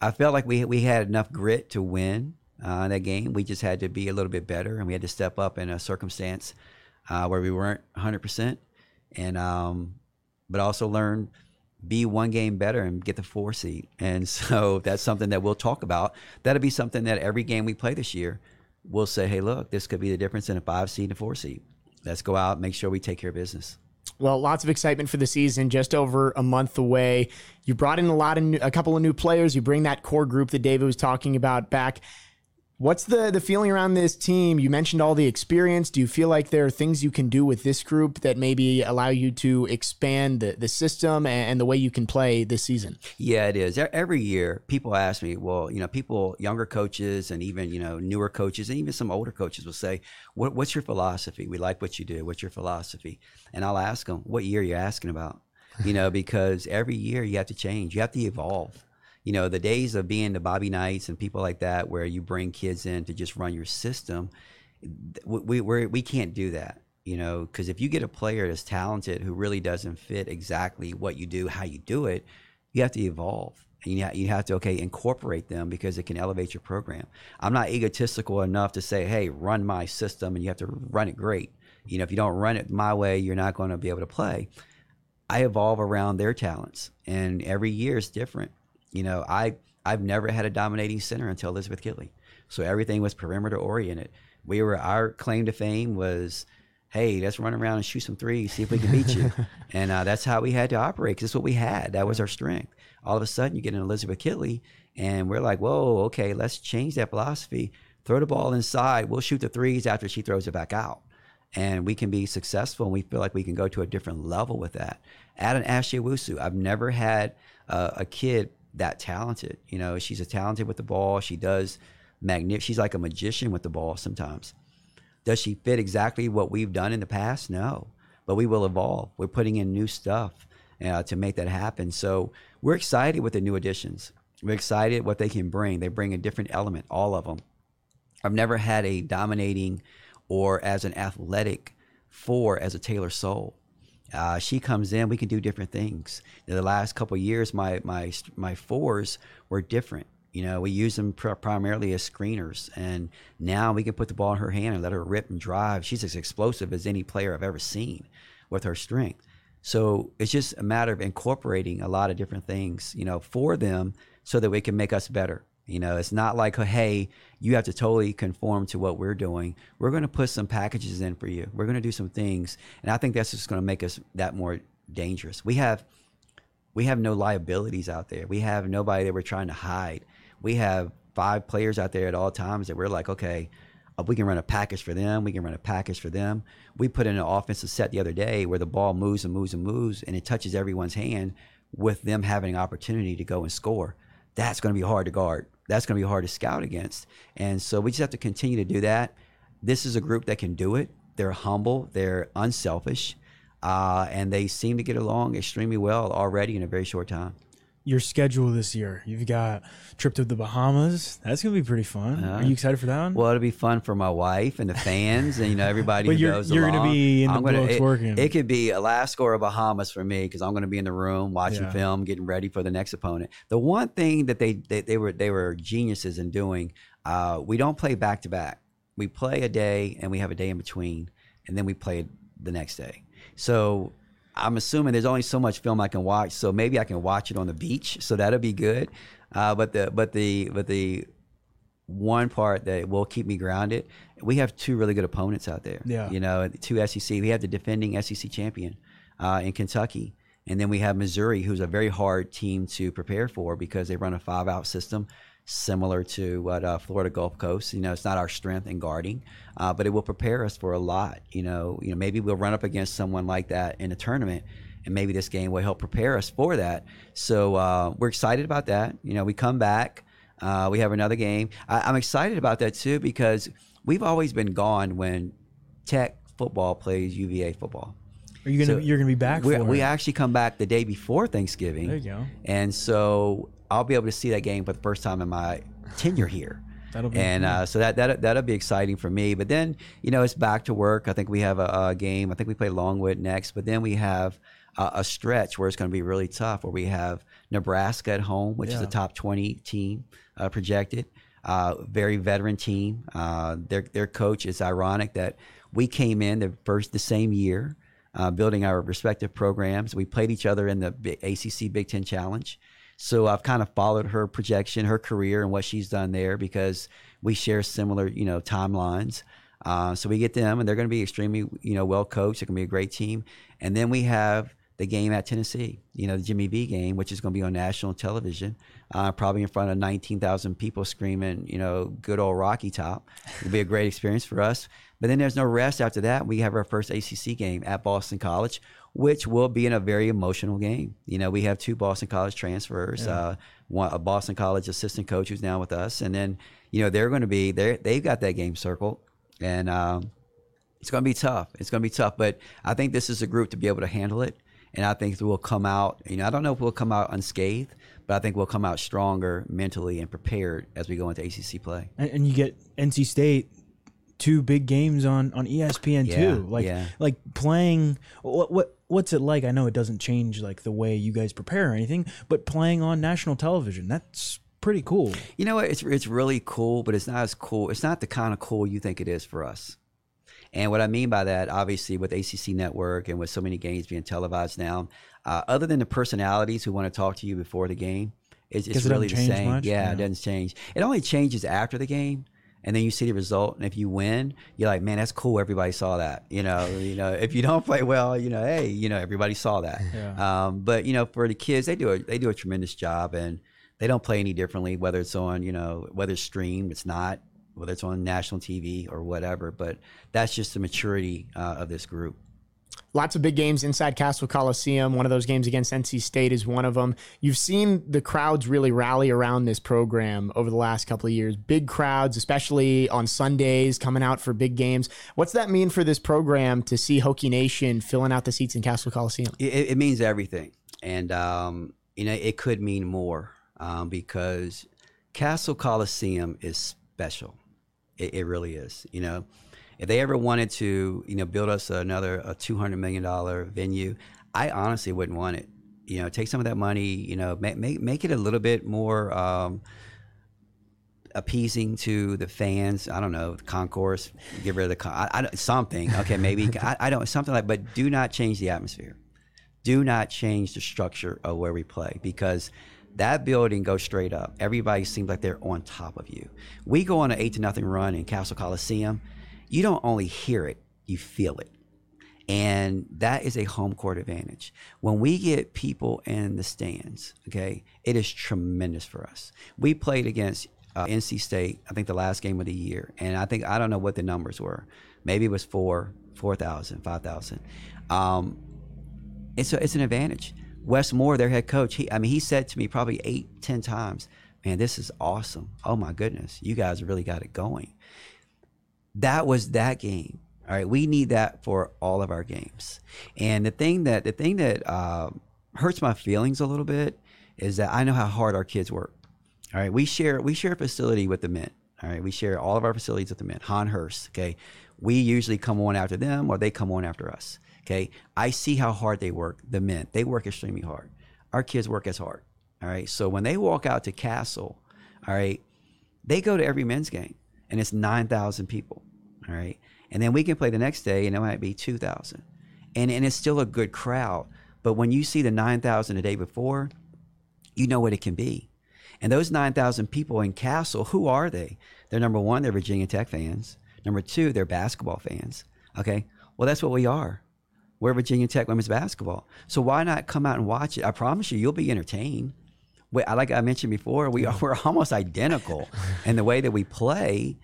Speaker 2: I felt like we we had enough grit to win uh, that game. We just had to be a little bit better, and we had to step up in a circumstance uh, where we weren't 100 percent, and um, but also learn be one game better and get the four seed. And so that's something that we'll talk about. That'll be something that every game we play this year, we'll say, hey, look, this could be the difference in a five seed and a four seed let's go out, make sure we take care of business.
Speaker 1: Well, lots of excitement for the season, just over a month away. You brought in a lot of new, a couple of new players. You bring that core group that David was talking about back. What's the the feeling around this team? You mentioned all the experience. Do you feel like there are things you can do with this group that maybe allow you to expand the, the system and, and the way you can play this season?
Speaker 2: Yeah, it is. Every year, people ask me, well, you know, people, younger coaches and even, you know, newer coaches and even some older coaches will say, what, what's your philosophy? We like what you do. What's your philosophy? And I'll ask them, what year are you asking about? You know, because every year you have to change. You have to evolve you know, the days of being the Bobby Knights and people like that, where you bring kids in to just run your system, we we we can't do that. You know, because if you get a player that's talented who really doesn't fit exactly what you do, how you do it, you have to evolve. And you, you have to okay incorporate them because it can elevate your program. I'm not egotistical enough to say, hey, run my system, and you have to run it great. You know, if you don't run it my way, you're not going to be able to play. I evolve around their talents, and every year is different. You know, I I've never had a dominating center until Elizabeth Kitley. So everything was perimeter oriented. We were our claim to fame was, hey, let's run around and shoot some threes, see if we can beat you. and uh, that's how we had to operate because that's what we had. That was our strength. All of a sudden, you get an Elizabeth Kitley, and we're like, whoa, okay, let's change that philosophy. Throw the ball inside. We'll shoot the threes after she throws it back out. And we can be successful, and we feel like we can go to a different level with that. Add an Ashley Owusu. I've never had uh, a kid that talented. You know, she's a talented with the ball. She does magnificent. She's like a magician with the ball sometimes. Does she fit exactly what we've done in the past? No, but we will evolve. We're putting in new stuff uh, to make that happen. So we're excited with the new additions. We're excited what they can bring. They bring a different element, all of them. I've never had a dominating or as an athletic four as a Taylor Soule. Uh, she comes in, we can do different things. In the last couple years, my my my fours were different. You know, we use them pr- primarily as screeners, and now we can put the ball in her hand and let her rip and drive. She's as explosive as any player I've ever seen with her strength. So it's just a matter of incorporating a lot of different things, you know, for them so that we can make us better. You know, it's not like, hey, you have to totally conform to what we're doing. We're going to put some packages in for you. We're going to do some things, and I think that's just going to make us that more dangerous. We have We have no liabilities out there. We have nobody that we're trying to hide. We have five players out there at all times that we're like, okay, uh, we can run a package for them. We can run a package for them. We put in an offensive set the other day where the ball moves and moves and moves and it touches everyone's hand with them having an opportunity to go and score. That's going to be hard to guard. That's going to be hard to scout against. And so we just have to continue to do that. This is a group that can do it. They're humble, they're unselfish, uh, and they seem to get along extremely well already in a very short time
Speaker 3: your schedule this year. You've got trip to the Bahamas. That's gonna be pretty fun. Uh, Are you excited for that one?
Speaker 2: Well, it'll be fun for my wife and the fans, and you know everybody
Speaker 3: but
Speaker 2: who
Speaker 3: you're, you're gonna be in the
Speaker 2: I'm gonna,
Speaker 3: books
Speaker 2: it,
Speaker 3: working.
Speaker 2: It could be Alaska or Bahamas for me because I'm gonna be in the room watching
Speaker 3: Yeah.
Speaker 2: film, getting ready for the next opponent. The one thing that they they, they were they were geniuses in doing, uh, we don't play back to back. We play a day and we have a day in between, and then we play the next day. So I'm assuming there's only so much film I can watch, so maybe I can watch it on the beach, so that'll be good. Uh, but the but the but the one part that will keep me grounded, we have two really good opponents out there.
Speaker 3: Yeah.
Speaker 2: you know, two SEC. We have the defending SEC champion uh, in Kentucky, and then we have Missouri, who's a very hard team to prepare for because they run a five-out system. Similar to what uh, Florida Gulf Coast, you know, it's not our strength in guarding, uh, but it will prepare us for a lot. You know, you know, maybe we'll run up against someone like that in a tournament, and maybe this game will help prepare us for that. So uh, we're excited about that. You know, we come back, uh, we have another game. I, I'm excited about that too because we've always been gone when Tech football plays UVA football.
Speaker 3: Are you gonna
Speaker 2: So
Speaker 3: you're gonna be back
Speaker 2: we
Speaker 3: for
Speaker 2: we actually come back the day before Thanksgiving.
Speaker 3: There you go.
Speaker 2: And so I'll be able to see that game for the first time in my tenure here.
Speaker 3: That'll be
Speaker 2: and uh, so that that that'll be exciting for me. But then you know it's back to work. I think we have a, a game. I think we play Longwood next. But then we have a, a stretch where it's going to be really tough. Where we have Nebraska at home, which is
Speaker 3: Yeah.
Speaker 2: a top twenty team uh, projected. Uh, very veteran team. Uh, their their coach is ironic that we came in the first the same year, uh, building our respective programs. We played each other in the ACC Big Ten Challenge. So I've kind of followed her projection, her career, and what she's done there because we share similar, you know, timelines. Uh, so we get them, and they're going to be extremely, you know, well coached. They're going to be a great team. And then we have the game at Tennessee, you know, the Jimmy V game, which is going to be on national television, uh, probably in front of 19,000 people screaming, you know, good old Rocky Top. It'll be a great experience for us. But then there's no rest after that. We have our first ACC game at Boston College, which will be in a very emotional game. You know, we have two Boston College transfers, uh, one, a Boston College assistant coach who's now with us, and then you know they're going to be they they've got that game circled, and um, it's going to be tough. It's going to be tough, but I think this is a group to be able to handle it, and I think we'll come out. You know, I don't know if we'll come out unscathed, but I think we'll come out stronger mentally and prepared as we go into ACC play.
Speaker 3: and, and you get NC State two big games on on ESPN
Speaker 2: Yeah,
Speaker 3: too. Like
Speaker 2: yeah.
Speaker 3: like playing what what what's it like? I know it doesn't change like the way you guys prepare or anything, but playing on national television that's pretty cool.
Speaker 2: You know what? It's it's really cool, but it's not as cool. It's not the kind of cool you think it is for us. And what I mean by that, obviously, with ACC Network and with so many games being televised now, uh, other than the personalities who want to talk to you before the game, it's, it's really the same.
Speaker 3: much?
Speaker 2: Yeah,
Speaker 3: Yeah.
Speaker 2: it doesn't change. It only changes after the game. And then you see the result, and if you win, you're like, "Man, that's cool. Everybody saw that." You know, you know. If you don't play well, you know, hey, you know, everybody saw that.
Speaker 3: Yeah.
Speaker 2: Um, but you know, for the kids, they do a they do a tremendous job, and they don't play any differently. Whether it's on, you know, whether it's streamed, it's not. Whether it's on national TV or whatever, but that's just the maturity uh, of this group.
Speaker 1: Lots of big games inside Cassell Coliseum. One of those games against NC State is one of them. You've seen the crowds really rally around this program over the last couple of years. Big crowds, especially on Sundays, coming out for big games. What's that mean for this program to see Hokie Nation filling out the seats in Cassell Coliseum?
Speaker 2: It, it means everything, and um, you know it could mean more um, because Cassell Coliseum is special. It, it really is. You know, if they ever wanted to, you know, build us another a two hundred million dollar venue, I honestly wouldn't want it. You know, take some of that money. You know, make make, make it a little bit more. Um, appeasing to the fans. I don't know, the concourse, get rid of the con- I, I something. Okay, maybe I, I don't something like. But do not change the atmosphere. Do not change the structure of where we play because that building goes straight up. Everybody seems like they're on top of you. We go on an eight to nothing run in Cassell Coliseum. You don't only hear it, you feel it. And that is a home court advantage. When we get people in the stands, okay, it is tremendous for us. We played against uh, NC State, I think the last game of the year, and I think I don't know what the numbers were. Maybe it was four, four thousand, five thousand. Um, it's a, it's an advantage. Wes Moore, their head coach, he I mean he said to me probably eight, ten times, "Man, this is awesome. Oh my goodness, you guys really got it going." That was that game. All right, we need that for all of our games. And the thing that the thing that uh, hurts my feelings a little bit is that I know how hard our kids work. All right, we share we share a facility with the men. All right, we share all of our facilities with the men. Hahn Hurst. Okay, we usually come on after them, or they come on after us. Okay, I see how hard they work. The men they work extremely hard. Our kids work as hard. All right, so when they walk out to Cassell, all right, they go to every men's game, and it's nine thousand people. All right and then we can play the next day, and it might be 2,000. And, and it's still a good crowd. But when you see the 9,000 the day before, you know what it can be. And those 9,000 people in Cassell, who are they? They're number one, they're Virginia Tech fans. Number two, they're basketball fans. Okay. Well, that's what we are. We're Virginia Tech women's basketball. So why not come out and watch it? I promise you, you'll be entertained. Like I mentioned before, we are, we're almost identical in the way that we play.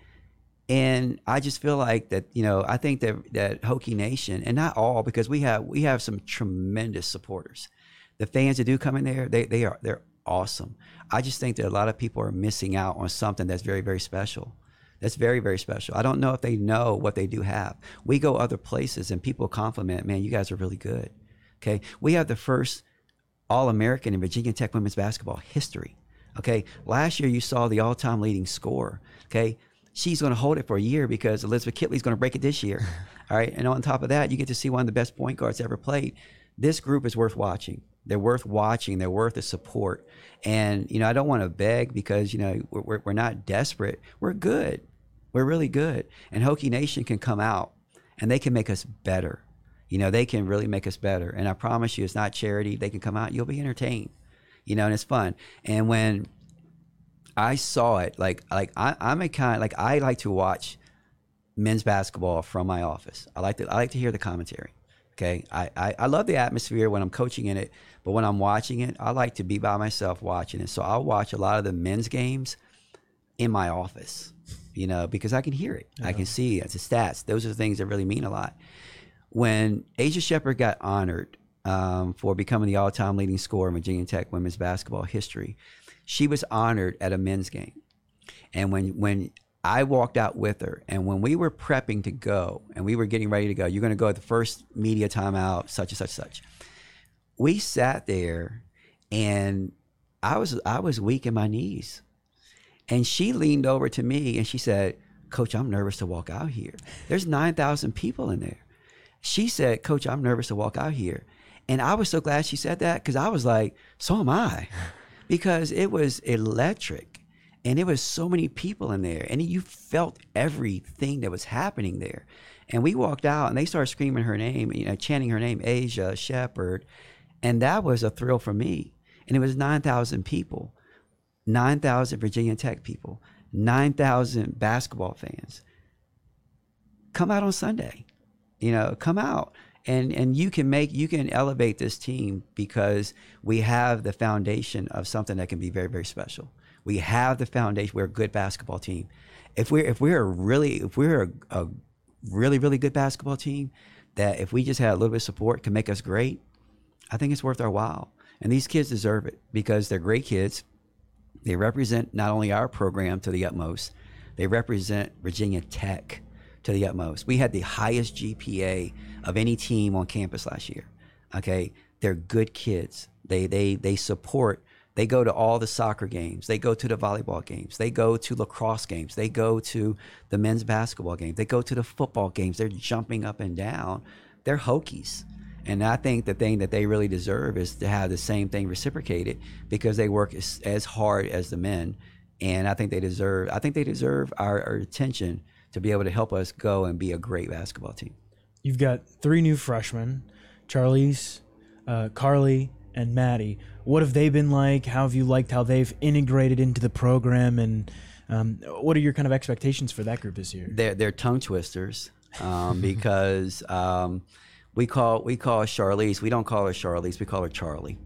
Speaker 2: And I just feel like that, you know, I think that that Hokie Nation, and not all, because we have we have some tremendous supporters. The fans that do come in there, they they are they're awesome. I just think that a lot of people are missing out on something that's very very special. That's very very special. I don't know if they know what they do have. We go other places and people compliment, man, you guys are really good. Okay, we have the first All American in Virginia Tech women's basketball history. Okay, last year you saw the all time leading score. Okay, she's going to hold it for a year because Elizabeth Kitley's going to break it this year. All right. And on top of that, you get to see one of the best point guards ever played. This group is worth watching. They're worth watching. They're worth the support. And, you know, I don't want to beg because, you know, we're, we're not desperate. We're good. We're really good. And Hokie Nation can come out and they can make us better. You know, they can really make us better. And I promise you, it's not charity. They can come out, you'll be entertained, you know, and it's fun. And when I saw it. Like like I, I'm a kind like I like to watch men's basketball from my office. I like to I like to hear the commentary. Okay, I, I, I love the atmosphere when I'm coaching in it, but when I'm watching it, I like to be by myself watching it. So I'll watch a lot of the men's games in my office, you know, because I can hear it, I can see it. It's the stats. Those are the things that really mean a lot. When Aisha Sheppard got honored um, for becoming the all-time leading scorer in Virginia Tech women's basketball history, she was honored at a men's game. And when when I walked out with her, and when we were prepping to go, and we were getting ready to go, you're going to go at the first media timeout, such and such, such. We sat there, and I was I was weak in my knees, and she leaned over to me and she said, "Coach, I'm nervous to walk out here. There's nine thousand people in there." She said, "Coach, I'm nervous to walk out here," and I was so glad she said that because I was like, "So am I." because it was electric and there was so many people in there and you felt everything that was happening there. And we walked out and they started screaming her name you know chanting her name aisha sheppard and that was a thrill for me. And it was 9000 people 9000 virginia tech people 9000 basketball fans. Come out on sunday you know come out and and you can make you can elevate this team because we have the foundation of something that can be very very special. We have the foundation. We're a good basketball team. If we're if we're really if we're a, a really really good basketball team, that if we just had a little bit of support can make us great, I think it's worth our while. And these kids deserve it because they're great kids. They represent not only our program to the utmost, they represent Virginia Tech to the utmost. We had the highest GPA of any team on campus last year. Okay, they're good kids. They they they support. They go to all the soccer games. They go to the volleyball games. They go to lacrosse games. They go to the men's basketball games. They go to the football games. They're jumping up and down. They're Hokies. And I think the thing that they really deserve is to have the same thing reciprocated because they work as, as hard as the men. And I think they deserve. I think they deserve our, our attention to be able to help us go and be a great basketball team.
Speaker 3: You've got three new freshmen, Charlize, uh, Carly, and Maddie. What have they been like? How have you liked how they've integrated into the program? And um, what are your kind of expectations for that group this year?
Speaker 2: They're, they're tongue twisters um, because um, We call we call Charlize. We don't call her Charlize. We call her Charlie.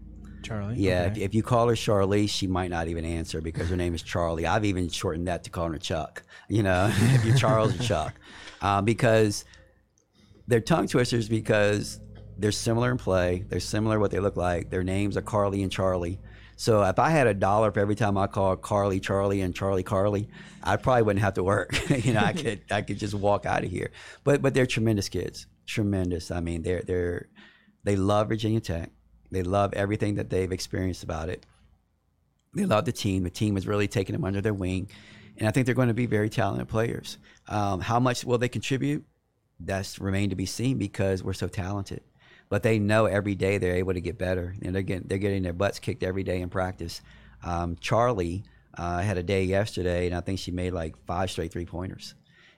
Speaker 3: Charlie.
Speaker 2: Yeah,
Speaker 3: okay.
Speaker 2: if, if you call her Charlie, she might not even answer because her name is Charlie. I've even shortened that to calling her Chuck. You know, if you're Charles or Chuck, uh, because they're tongue twisters because they're similar in play. They're similar what they look like. Their names are Carly and Charlie. So if I had a dollar for every time I call Carly Charlie and Charlie Carly, I probably wouldn't have to work. you know, I could I could just walk out of here. But but they're tremendous kids. Tremendous. I mean, they're they're they love Virginia Tech. They love everything that they've experienced about it. They love the team. The team has really taken them under their wing. And I think they're going to be very talented players. Um, how much will they contribute? That's remained to be seen because we're so talented. But they know every day they're able to get better. And they're getting, they're getting their butts kicked every day in practice. Um, Charlie uh, had a day yesterday, and I think she made like five straight three pointers.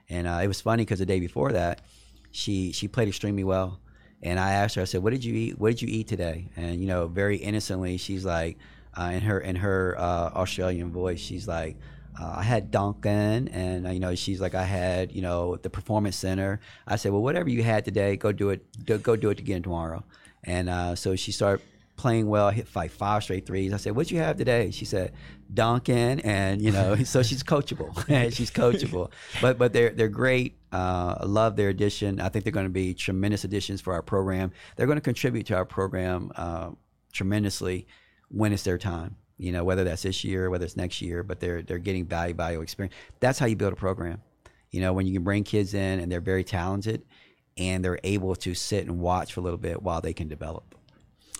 Speaker 2: And uh, it was funny because the day before that, she she played extremely well. And I asked her, I said, "What did you eat? What did you eat today?" And you know, very innocently, she's like, uh, in her in her uh, Australian voice, she's like, uh, "I had Dunkin'," and uh, you know, she's like, "I had you know the Performance Center." I said, "Well, whatever you had today, go do it. Do, go do it again tomorrow." And uh, so she started playing well, hit five straight threes. I said, "What'd you have today?" She said, "Dunkin'," and you know, so she's coachable. she's coachable, but but they're they're great. Uh, I love their addition. I think they're going to be tremendous additions for our program. They're going to contribute to our program uh, tremendously when it's their time. You know, whether that's this year, whether it's next year, but they're they're getting value, value experience. That's how you build a program. You know, when you can bring kids in and they're very talented, and they're able to sit and watch for a little bit while they can develop.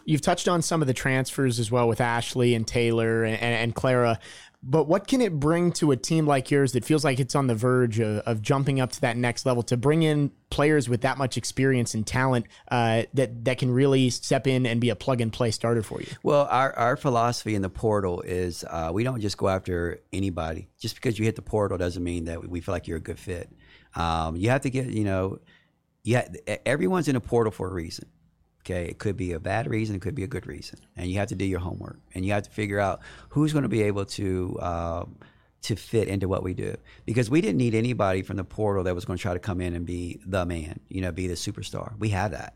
Speaker 1: You've touched on some of the transfers as well with Ashley and Taylor and, and, and, Clara, but what can it bring to a team like yours that feels like it's on the verge of, of jumping up to that next level to bring in players with that much experience and talent uh, that that can really step in and be a plug and play starter for you?
Speaker 2: Well, our, our philosophy in the portal is uh, we don't just go after anybody. Just because you hit the portal doesn't mean that we feel like you're a good fit. Um, you have to get you know, yeah, everyone's in a portal for a reason. Okay, it could be a bad reason, it could be a good reason, and you have to do your homework, and you have to figure out who's going to be able to um, to fit into what we do. Because we didn't need anybody from the portal that was going to try to come in and be the man, you know, be the superstar. We have that.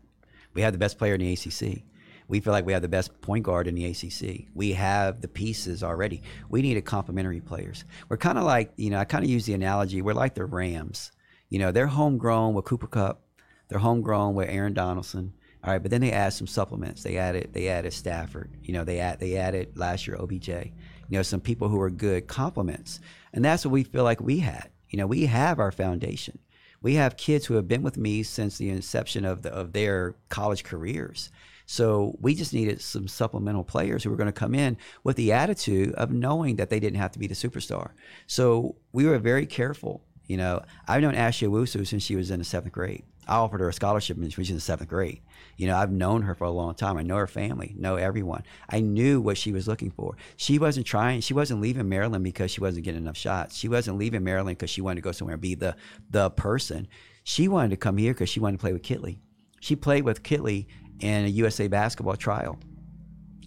Speaker 2: We have the best player in the ACC. We feel like we have the best point guard in the ACC. We have the pieces already. We needed complementary players. We're kind of like, you know, I kind of use the analogy. We're like the Rams. You know, they're homegrown with Cooper Kupp. They're homegrown with Aaron Donaldson. All right, but then they added some supplements. They added they added Stafford. You know, they add they added last year OBJ. You know, some people who are good complements, and that's what we feel like we had. You know, we have our foundation. We have kids who have been with me since the inception of the, of their college careers. So we just needed some supplemental players who were going to come in with the attitude of knowing that they didn't have to be the superstar. So we were very careful. You know, I've known Ashley Owusu since she was in the seventh grade. I offered her a scholarship when she was in the seventh grade. You know, I've known her for a long time. I know her family, know everyone. I knew what she was looking for. She wasn't trying. She wasn't leaving Maryland because she wasn't getting enough shots. She wasn't leaving Maryland because she wanted to go somewhere and be the the person. She wanted to come here because she wanted to play with Kitley. She played with Kitley in a USA basketball trial,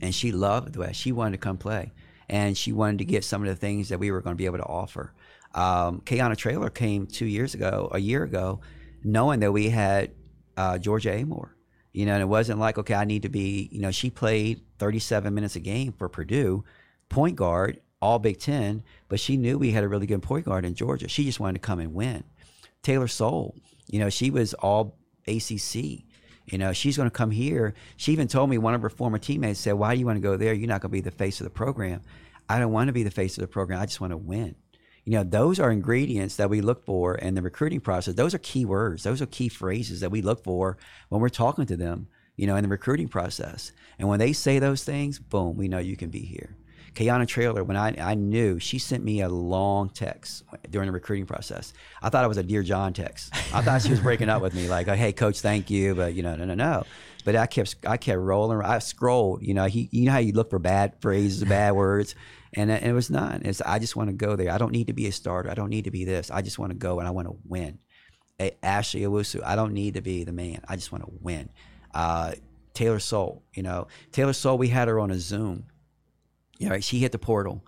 Speaker 2: and she loved that. She wanted to come play, and she wanted to get some of the things that we were going to be able to offer. Um, Kayana Traylor came two years ago, a year ago, knowing that we had uh, Georgia Amoore you know, and it wasn't like, okay, I need to be, you know, she played 37 minutes a game for Purdue, point guard, all Big Ten, but she knew we had a really good point guard in Georgia. She just wanted to come and win. Taylor Soule, you know, she was all ACC. You know, she's going to come here. She even told me one of her former teammates said, Why do you want to go there? You're not going to be the face of the program. I don't want to be the face of the program. I just want to win. You know, those are ingredients that we look for in the recruiting process. Those are key words. Those are key phrases that we look for when we're talking to them, you know, in the recruiting process. And when they say those things, boom, we know you can be here. Kayana Traylor, when I, I knew, she sent me a long text during the recruiting process. I thought it was a Dear John text. I thought she was breaking up with me, like, hey, coach, thank you. But, you know, no, no, no. But I kept I kept rolling. I scrolled. You know, he, you know how you look for bad phrases, bad words and, and it was not. It's I just want to go there. I don't need to be a starter. I don't need to be this. I just want to go and I want to win. Ashley Owusu, I don't need to be the man. I just want to win. Uh, Taylor Soule, you know, Taylor Soule, we had her on a Zoom. You know, she hit the portal.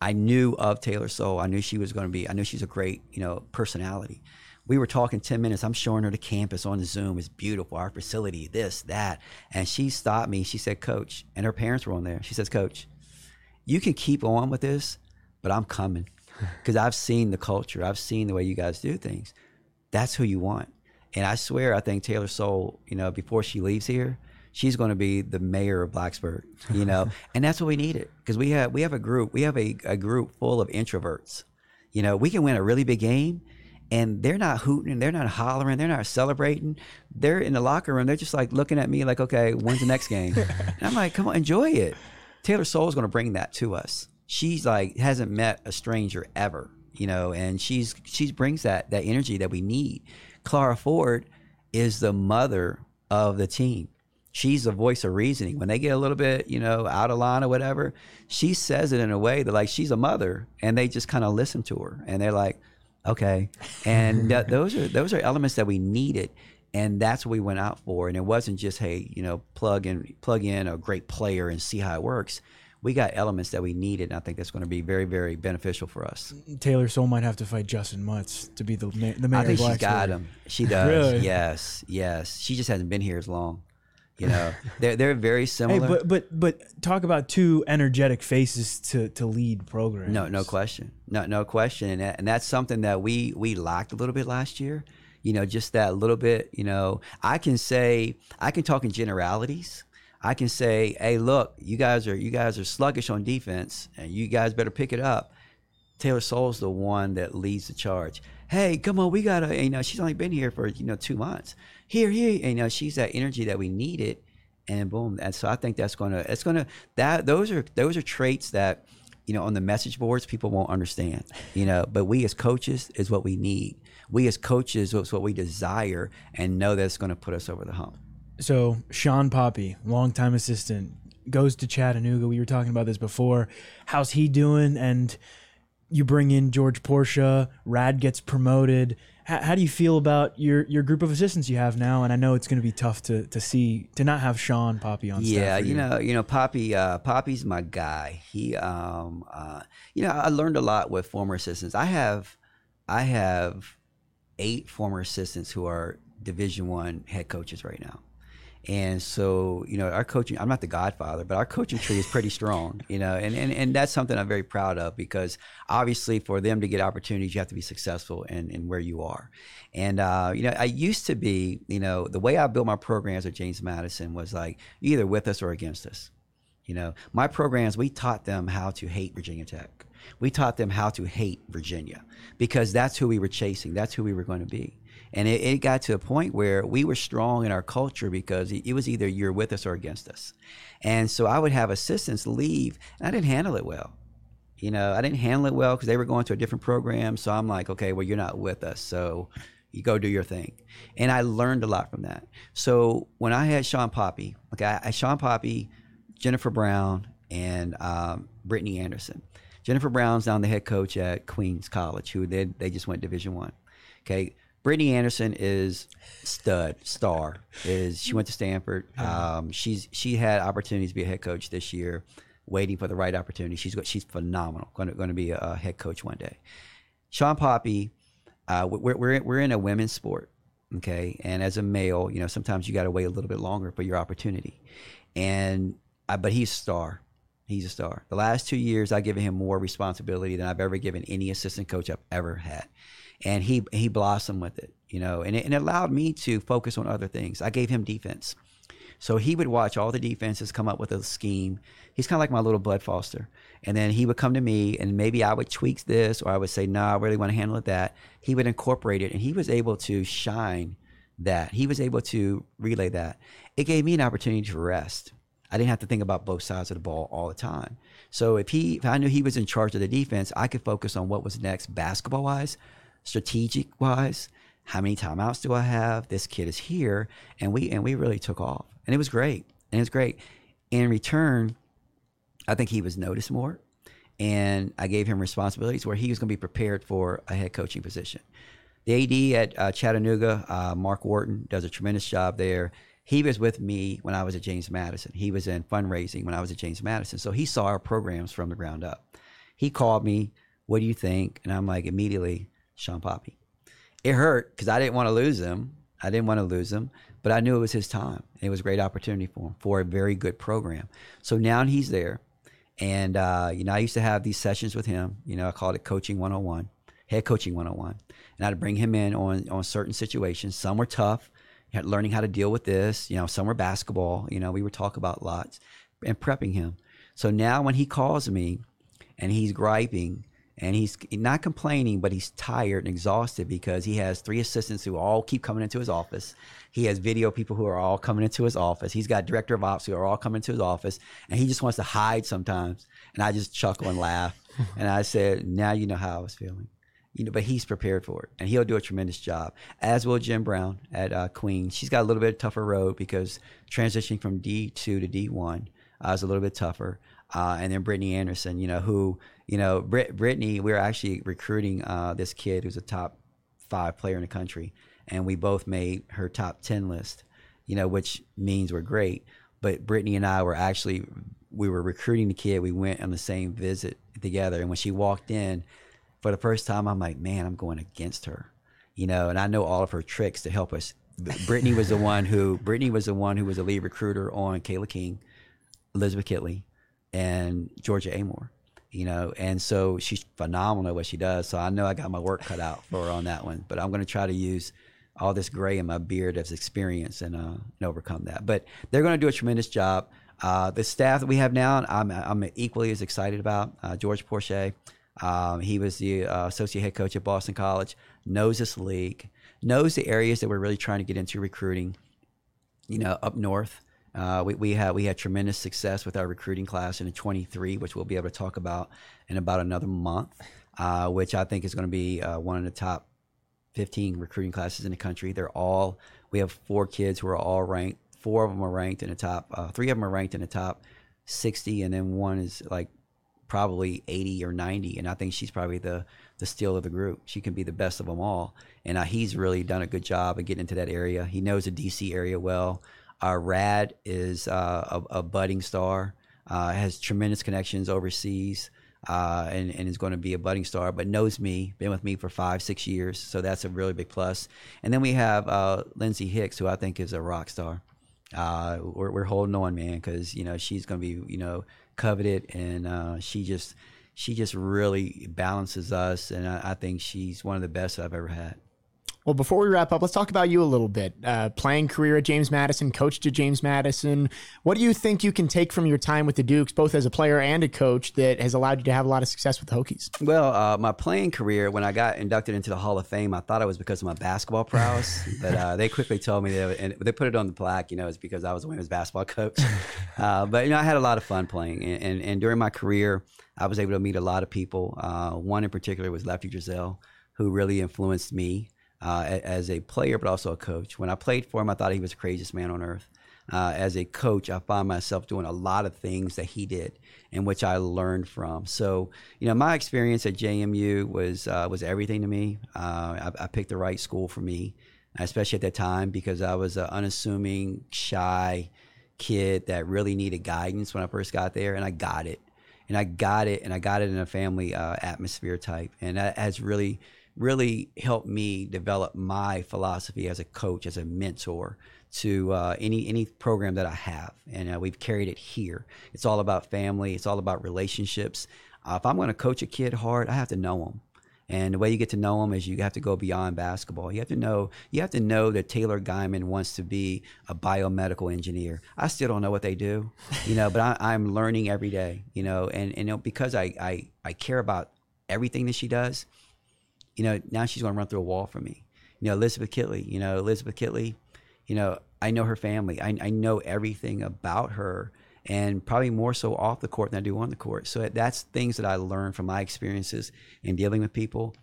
Speaker 2: I knew of Taylor Soule. I knew she was going to be. I knew she's a great, you know, personality. We were talking 10 minutes. I'm showing her the campus on the Zoom. It's beautiful. Our facility, this, that. And she stopped me. She said, Coach, and her parents were on there. She says, Coach, you can keep on with this, but I'm coming because I've seen the culture. I've seen the way you guys do things. That's who you want. And I swear, I think Taylor Soule, you know, before she leaves here, she's going to be the mayor of Blacksburg, you know, and that's what we needed because we have we have a group, we have a, a group full of introverts. You know, we can win a really big game and they're not hooting, and they're not hollering, they're not celebrating. They're in the locker room, they're just like looking at me like, okay, when's the next game? and I'm like, come on, enjoy it. Taylor going to bring that to us. She's like hasn't met a stranger ever, you know, and she's she brings that that energy that we need. Clara Ford is the mother of the team. She's the voice of reasoning. When they get a little bit, you know, out of line or whatever, she says it in a way that like she's a mother, and they just kind of listen to her, and they're like, okay. And th- those are those are elements that we needed, and that's what we went out for. And it wasn't just hey, you know, plug in plug in a great player and see how it works we got elements that we needed. And I think that's going to be very, very beneficial for us.
Speaker 3: Mm, mm, Taylor Soule might have to fight justin mutz to be the the mayor.
Speaker 2: I think
Speaker 3: she's
Speaker 2: got him. She does. really? Yes, yes. She just hasn't been here as long. You know, they're they're very similar.
Speaker 3: Hey, but but but talk about two energetic faces to to lead programs.
Speaker 2: No, no question. No, no question. And that, and that's something that we we lacked a little bit last year. You know, just that little bit. You know, I can say I can talk in generalities I can say, "Hey, look, you guys are you guys are sluggish on defense, and you guys better pick it up." Taylor Soule's the one that leads the charge. Hey, come on, we gotta. You know, she's only been here for you know two months. Here, here. You know, she's that energy that we needed, and boom. And so I think that's gonna. It's gonna. That those are those are traits that you know on the message boards people won't understand. You know, but we as coaches is what we need. We as coaches is what we desire, and know that it's going to put us over the hump.
Speaker 3: So Shawn Poppie, longtime assistant, goes to Chattanooga. We were talking about this before. How's he doing? And you bring in George Porcha. Rad gets promoted. How, how, do you feel about your your group of assistants you have now? And I know it's going to be tough to to see to not have Shawn Poppie on.
Speaker 2: Yeah,
Speaker 3: you.
Speaker 2: you. know, you know, Poppie. Uh, Poppie's my guy. He, um, uh, you know, I learned a lot with former assistants. I have, I have eight former assistants who are Division One head coaches right now. And so, you know, our coaching, I'm not the godfather, but our coaching tree is pretty strong, you know, and, and, and that's something I'm very proud of because obviously for them to get opportunities, you have to be successful in, in where you are. And, uh, you know, I used to be, you know, the way I built my programs at James Madison was like either with us or against us. You know, my programs, we taught them how to hate Virginia Tech. We taught them how to hate Virginia because that's who we were chasing. That's who we were going to be. And it, it, got to a point where we were strong in our culture because it was either you're with us or against us. And so I would have assistants leave, and I didn't handle it well. You know, I didn't handle it well because they were going to a different program. So I'm like, okay, well, you're not with us. So you go do your thing. And I learned a lot from that. So when I had Shawn Poppie, okay, I, I Shawn Poppie, Jennifer Brown, and um, Brittany Anderson. Jennifer Brown's now the head coach at Queens College, who they, they just went Division One. Okay, Brittany Anderson is stud star. Is she went to Stanford? Um, she's she had opportunities to be a head coach this year, waiting for the right opportunity. She's she's phenomenal. Going to, going to be a head coach one day. Shawn Poppie, uh, we're we're we're in a women's sport, okay, and as a male, you know sometimes you got to wait a little bit longer for your opportunity, and uh, but he's a star. He's a star. The last two years, I've given him more responsibility than I've ever given any assistant coach I've ever had and he he blossomed with it, you know, and it, and it allowed me to focus on other things. I gave him defense, so he would watch all the defenses, come up with a scheme. He's kind of like my little Bud Foster, and then he would come to me, and maybe I would tweak this, or I would say, "No, nah, I really want to handle it that." He would incorporate it, and he was able to shine that. He was able to relay that. It gave me an opportunity to rest. I didn't have to think about both sides of the ball all the time. So if he, if I knew he was in charge of the defense, I could focus on what was next basketball wise strategic wise. How many timeouts do I have? This kid is here, and we and we really took off, and it was great, and it was great. In return, I think he was noticed more, and I gave him responsibilities where he was going to be prepared for a head coaching position. The AD at uh, Chattanooga, uh, Mark Wharton, does a tremendous job there. He was with me when I was at James Madison. He was in fundraising when I was at James Madison, so he saw our programs from the ground up. He called me, "What do you think?" And I'm like, immediately, Shawn Poppie. it hurt because I didn't want to lose him. I didn't want to lose him, but I knew it was his time. It was a great opportunity for him for a very good program. So now he's there. And, uh, you know, I used to have these sessions with him. You know, I called it Coaching 101, Head Coaching 101. And I'd bring him in on, on certain situations. Some were tough, learning how to deal with this. You know, some were basketball. You know, we would talk about lots and prepping him. So now when he calls me and he's griping, and he's not complaining, but he's tired and exhausted because he has three assistants who all keep coming into his office. He has video people who are all coming into his office. He's got director of ops who are all coming into his office, and he just wants to hide sometimes. And I just chuckle and laugh, and I said, "Now you know how I was feeling." You know, but he's prepared for it, and he'll do a tremendous job. As will Jim Brown at uh, Queen. She's got a little bit tougher road because transitioning from D two to D one uh, is a little bit tougher. Uh, and then Brittany Anderson, you know, who you know, Brit- Brittany, we were actually recruiting uh, this kid who's a top five player in the country, and we both made her top 10 list, you know, which means we're great. But Brittany and I were actually, we were recruiting the kid. We went on the same visit together. And when she walked in for the first time, I'm like, man, I'm going against her, you know, and I know all of her tricks to help us. Brittany was the one who, Brittany was the one who was a lead recruiter on Cayla King, Elizabeth Kitley, and Georgia Amoore you know, and so she's phenomenal at what she does. So I know I got my work cut out for her on that one, but I'm going to try to use all this gray in my beard as experience and, uh, and overcome that. But they're going to do a tremendous job. Uh, the staff that we have now, I'm, I'm equally as excited about. Uh, George Porcha, um, he was the uh, associate head coach at Boston College, knows this league, knows the areas that we're really trying to get into recruiting, you know, up north. Uh, we, we had we had tremendous success with our recruiting class in 23, which we'll be able to talk about in about another month, uh, which I think is going to be uh, one of the top 15 recruiting classes in the country. They're all we have four kids who are all ranked. Four of them are ranked in the top. Uh, three of them are ranked in the top 60, and then one is like probably 80 or 90, and I think she's probably the the steal of the group. She can be the best of them all, and uh, he's really done a good job of getting into that area. He knows the DC area well. Uh, Rad is uh, a, a, budding star, uh, has tremendous connections overseas, uh, and, and is going to be a budding star, but knows me, been with me for five, six years. So that's a really big plus. And then we have uh, Lindsay Hicks, who I think is a rock star. Uh, we're, we're, holding on, man, because, you know, she's going to be, you know, coveted and she just she just really balances us, and I, I, think she's one of the best I've ever had.
Speaker 1: Well, before we wrap up, let's talk about you a little bit. Uh, playing career at James Madison, coach to James Madison. What do you think you can take from your time with the Dukes, both as a player and a coach, that has allowed you to have a lot of success with the Hokies?
Speaker 2: Well, uh, my playing career, when I got inducted into the Hall of Fame, I thought it was because of my basketball prowess, but uh, they quickly told me that, and they put it on the plaque. You know, it's because I was a women's basketball coach. Uh, but you know, I had a lot of fun playing, and, and, and, during my career, I was able to meet a lot of people. Uh, one in particular was Lefty Driesell, who really influenced me uh, as a player, but also a coach. When I played for him, I thought he was the craziest man on earth. Uh, as a coach, I find myself doing a lot of things that he did, in which I learned from. So, you know, my experience at JMU was uh, was everything to me. Uh, I, I, picked the right school for me, especially at that time because I was an unassuming, shy kid that really needed guidance when I first got there, and I got it, and I got it, and I got it in a family uh, atmosphere type, and that has really really helped me develop my philosophy as a coach, as a mentor to uh, any any program that I have, and uh, we've carried it here. It's all about family. It's all about relationships. Uh, if I'm going to coach a kid hard, I have to know them. And the way you get to know them is you have to go beyond basketball. You have to know you have to know that Taylor Geiman wants to be a biomedical engineer. I still don't know what they do, you know, but I, am learning every day, you know, and, and because I, I I care about everything that she does you know, now she's going to run through a wall for me. You know, Elizabeth Kitley, you know, Elizabeth Kitley, you know, I know her family. I, I know everything about her and probably more so off the court than I do on the court. So that's things that I learned from my experiences in dealing with people.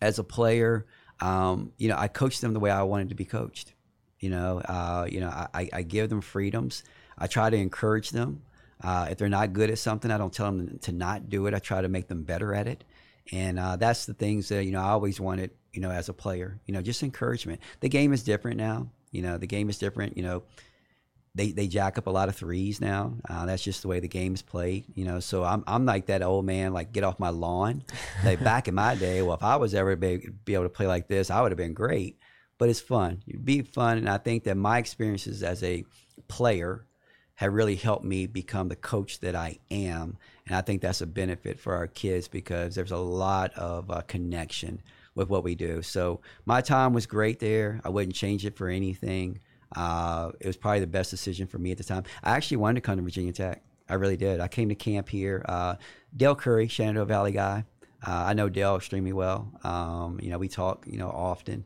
Speaker 2: As a player, um, you know, I coach them the way I wanted to be coached. You know, uh, you know, I, I give them freedoms. I try to encourage them. Uh, if they're not good at something, I don't tell them to not do it. I try to make them better at it. And uh, that's the things that, you know, I always wanted, you know, as a player, you know, just encouragement. The game is different now. You know, the game is different. You know, they they jack up a lot of threes now. Uh, that's just the way the game is played, you know. So I'm I'm like that old man, like get off my lawn. Like back in my day, well, if I was ever be, be able to play like this, I would have been great. But it's fun. It'd be fun, and I think that my experiences as a player have really helped me become the coach that I am, and I think that's a benefit for our kids because there's a lot of uh, connection with what we do. So my time was great there. I wouldn't change it for anything. Uh, it was probably the best decision for me at the time. I actually wanted to come to Virginia Tech. I really did. I came to camp here. Uh, Dell Curry, Shenandoah Valley guy. Uh, I know Dell extremely well. Um, you know, we talk, you know, often.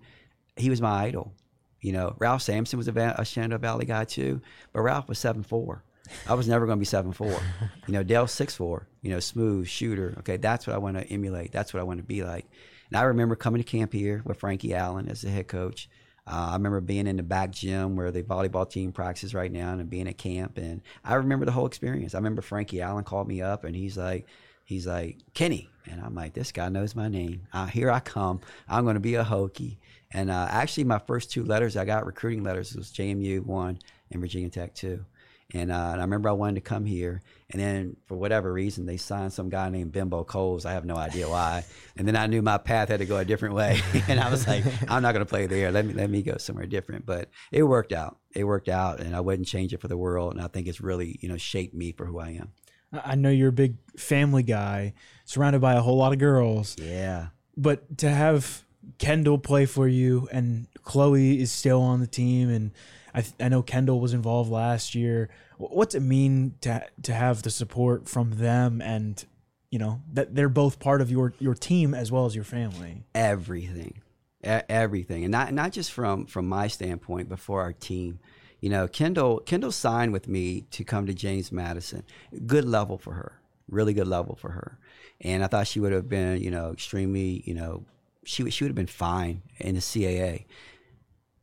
Speaker 2: He was my idol. You know, Ralph Sampson was a, a Shenandoah Valley guy too, but Ralph was seven four. I was never going to be seven four. You know, Dell six four. You know, smooth shooter. Okay, that's what I want to emulate. That's what I want to be like. And I remember coming to camp here with Frankie Allen as the head coach. Uh, I remember being in the back gym where the volleyball team practices right now and being at camp. And I remember the whole experience. I remember Frankie Allen called me up and he's like, he's like, Kenny. And I'm like, this guy knows my name. Uh, here I come. I'm going to be a Hokie. And uh, actually, my first two letters I got, recruiting letters, was JMU 1 and Virginia Tech 2. And, uh, and, I remember I wanted to come here, and then for whatever reason, they signed some guy named Bimbo Coles. I have no idea why. And then I knew my path had to go a different way, and I was like, I'm not going to play there. Let me let me go somewhere different. But it worked out. It worked out, and I wouldn't change it for the world. And I think it's really you know shaped me for who I am.
Speaker 3: I know you're a big family guy, surrounded by a whole lot of girls.
Speaker 2: Yeah.
Speaker 3: But to have Kendall play for you, and Chloe is still on the team, and I, I know Kendall was involved last year. What's it mean to to have the support from them and you know that they're both part of your your team as well as your family?
Speaker 2: Everything, everything, and not not just from from my standpoint, but for our team. You know, Kendall Kendall signed with me to come to James Madison. Good level for her, really good level for her, and I thought she would have been you know extremely you know she she would have been fine in the CAA.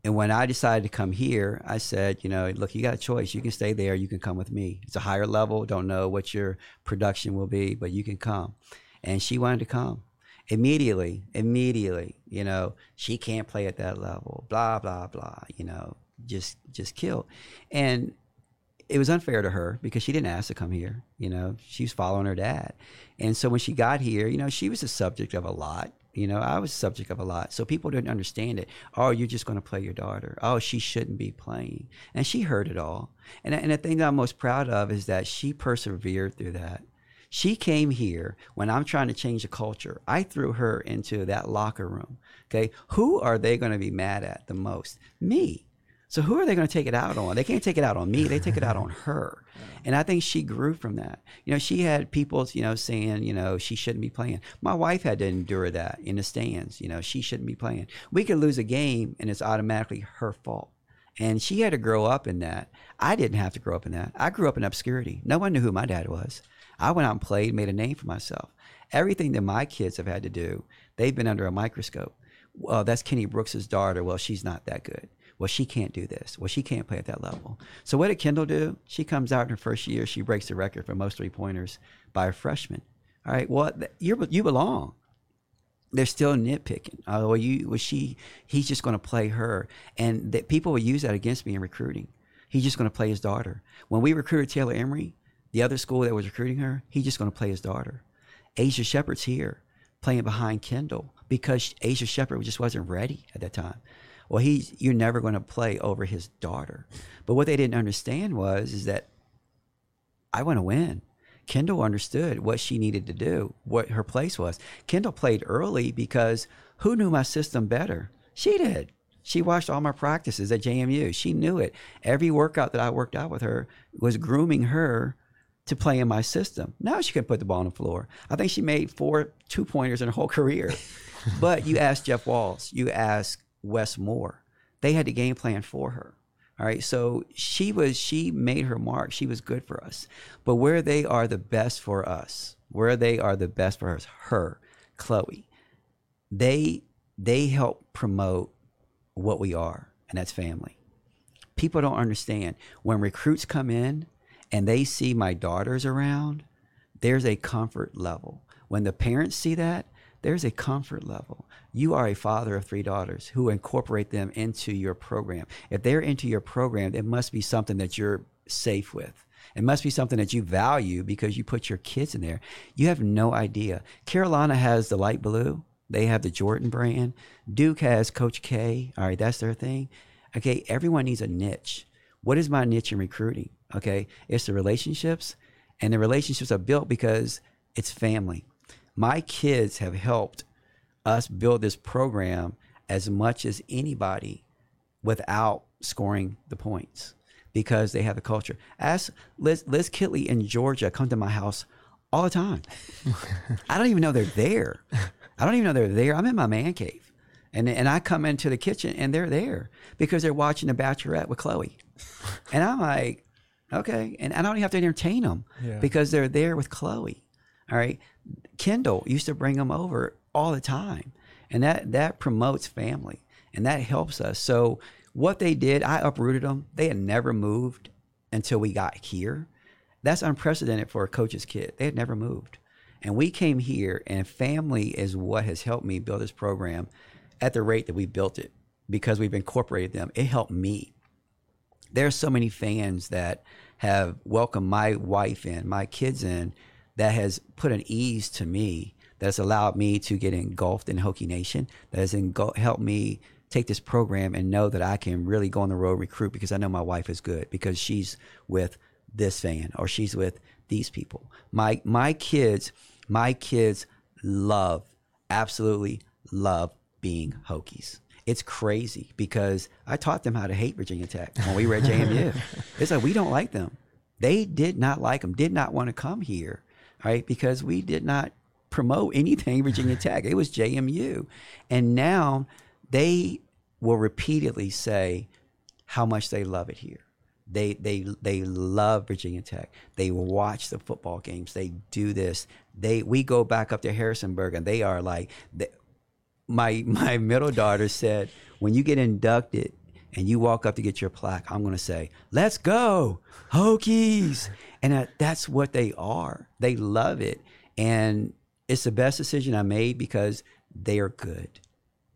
Speaker 2: And when I decided to come here, I said, you know, look, you got a choice. You can stay there. You can come with me. It's a higher level. Don't know what your production will be, but you can come. And she wanted to come immediately. Immediately, you know, she can't play at that level. Blah blah blah. You know, just just killed. And it was unfair to her because she didn't ask to come here. You know, she was following her dad. And so when she got here, you know, she was the subject of a lot. You know, I was subject of a lot. So people didn't understand it. Oh, you're just going to play your daughter. Oh, she shouldn't be playing. And she heard it all. And, and the thing that I'm most proud of is that she persevered through that. She came here when I'm trying to change the culture. I threw her into that locker room. Okay. Who are they going to be mad at the most? Me. So who are they going to take it out on? They can't take it out on me. They take it out on her. And I think she grew from that. You know, she had people, you know, saying, you know, she shouldn't be playing. My wife had to endure that in the stands. You know, she shouldn't be playing. We could lose a game and it's automatically her fault. And she had to grow up in that. I didn't have to grow up in that. I grew up in obscurity. No one knew who my dad was. I went out and played, made a name for myself. Everything that my kids have had to do, they've been under a microscope. Well, that's Kenny Brooks's daughter. Well, she's not that good well, she can't do this. Well, she can't play at that level. So what did Kendall do? She comes out in her first year. She breaks the record for most three pointers by a freshman. All right. Well, you you belong. They're still nitpicking. Oh, well, you was she? He's just going to play her, and that people will use that against me in recruiting. He's just going to play his daughter. When we recruited Taylor Emery, the other school that was recruiting her, he's just going to play his daughter. Aisha Sheppard's here playing behind Kendall because Aisha Sheppard just wasn't ready at that time well, he's you're never going to play over his daughter. But what they didn't understand was is that I want to win. Kendall understood what she needed to do, what her place was. Kendall played early because who knew my system better? She did. She watched all my practices at JMU. She knew it. Every workout that I worked out with her was grooming her to play in my system. Now she can put the ball on the floor. I think she made four two pointers in her whole career. but you ask Jeff Walz, you ask Wes Moore. They had the game plan for her. All right. So she was, she made her mark. She was good for us. But where they are the best for us, where they are the best for us, her, Chloe, they, they help promote what we are, and that's family. People don't understand when recruits come in and they see my daughters around, there's a comfort level. When the parents see that, there's a comfort level. You are a father of three daughters who incorporate them into your program. If they're into your program, it must be something that you're safe with. It must be something that you value because you put your kids in there. You have no idea. Carolina has the light blue. They have the Jordan brand. Duke has Coach K. All right, that's their thing. Okay, everyone needs a niche. What is my niche in recruiting? Okay, it's the relationships, and the relationships are built because it's family. My kids have helped us build this program as much as anybody without scoring the points because they have the culture. Ask Liz, Liz Kitley in Georgia come to my house all the time. I don't even know they're there. I don't even know they're there. I'm in my man cave. And, and I come into the kitchen and they're there because they're watching The Bachelorette with Chloe. And I'm like, okay. And I don't even have to entertain them yeah. because they're there with Chloe. All right. Kendall used to bring them over all the time. And that, that promotes family and that helps us. So what they did, I uprooted them. They had never moved until we got here. That's unprecedented for a coach's kid. They had never moved. And we came here, and family is what has helped me build this program at the rate that we built it because we've incorporated them. It helped me. There are so many fans that have welcomed my wife in, my kids in, that has put an ease to me that has allowed me to get engulfed in Hokie Nation, that has engul- helped me take this program and know that I can really go on the road recruit because I know my wife is good because she's with this fan or she's with these people. My my kids, my kids love, absolutely love being Hokies. It's crazy because I taught them how to hate Virginia Tech when we were at JMU. it's like we don't like them. They did not like them, did not want to come here, right? Because we did not promote anything Virginia Tech. It was JMU. And now they will repeatedly say how much they love it here. They they they love Virginia Tech. They watch the football games. They do this. They we go back up to Harrisonburg and they are like they, my my middle daughter said when you get inducted and you walk up to get your plaque, I'm going to say, "Let's go, Hokies!" And uh, that's what they are. They love it, and it's the best decision I made because they are good.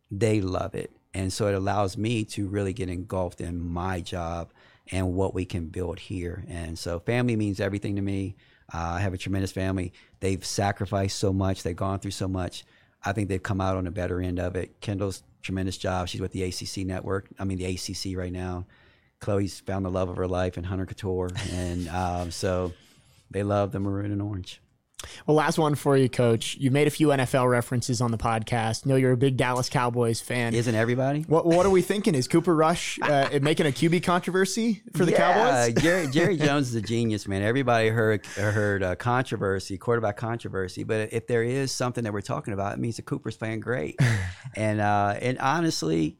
Speaker 2: They love it. And so it allows me to really get engulfed in my job and what we can build here. And so family means everything to me. Uh, I have a tremendous family. They've sacrificed so much, they've gone through so much. I think they've come out on the better end of it. Kendall's tremendous job. She's with the ACC network. I mean, the ACC right now. Chloe's found the love of her life in Hunter Cattoor. And um, so they love the maroon and orange.
Speaker 1: Well, last one for you, Coach. You made a few NFL references on the podcast. Know you're a big Dallas Cowboys fan.
Speaker 2: Isn't everybody?
Speaker 1: What What are we thinking? Is Cooper Rush uh, making a QB controversy for the yeah, Cowboys?
Speaker 2: Jerry, Jerry Jones is a genius, man. Everybody heard heard uh, controversy, quarterback controversy. But if there is something that we're talking about, it means the Cooper's playing great. and uh, and honestly,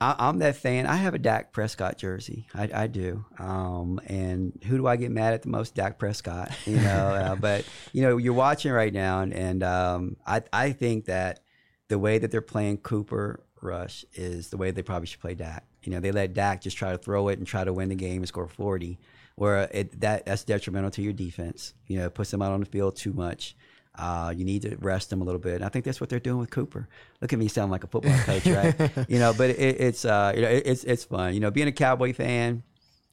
Speaker 2: I, am that fan. I have a Dak Prescott jersey. I, I do. Um, and who do I get mad at the most? Dak Prescott. You know. uh, but you know, you're watching right now, and, and um, I I think that the way that they're playing Cooper Rush is the way they probably should play Dak. You know, they let Dak just try to throw it and try to win the game and score 40, where it, that that's detrimental to your defense. You know, it puts them out on the field too much. Uh, you need to rest them a little bit. And I think that's what they're doing with Cooper. Look at me sound like a football coach, right? you know, but it, it's uh, you know, it, it's it's fun. You know, being a Cowboy fan.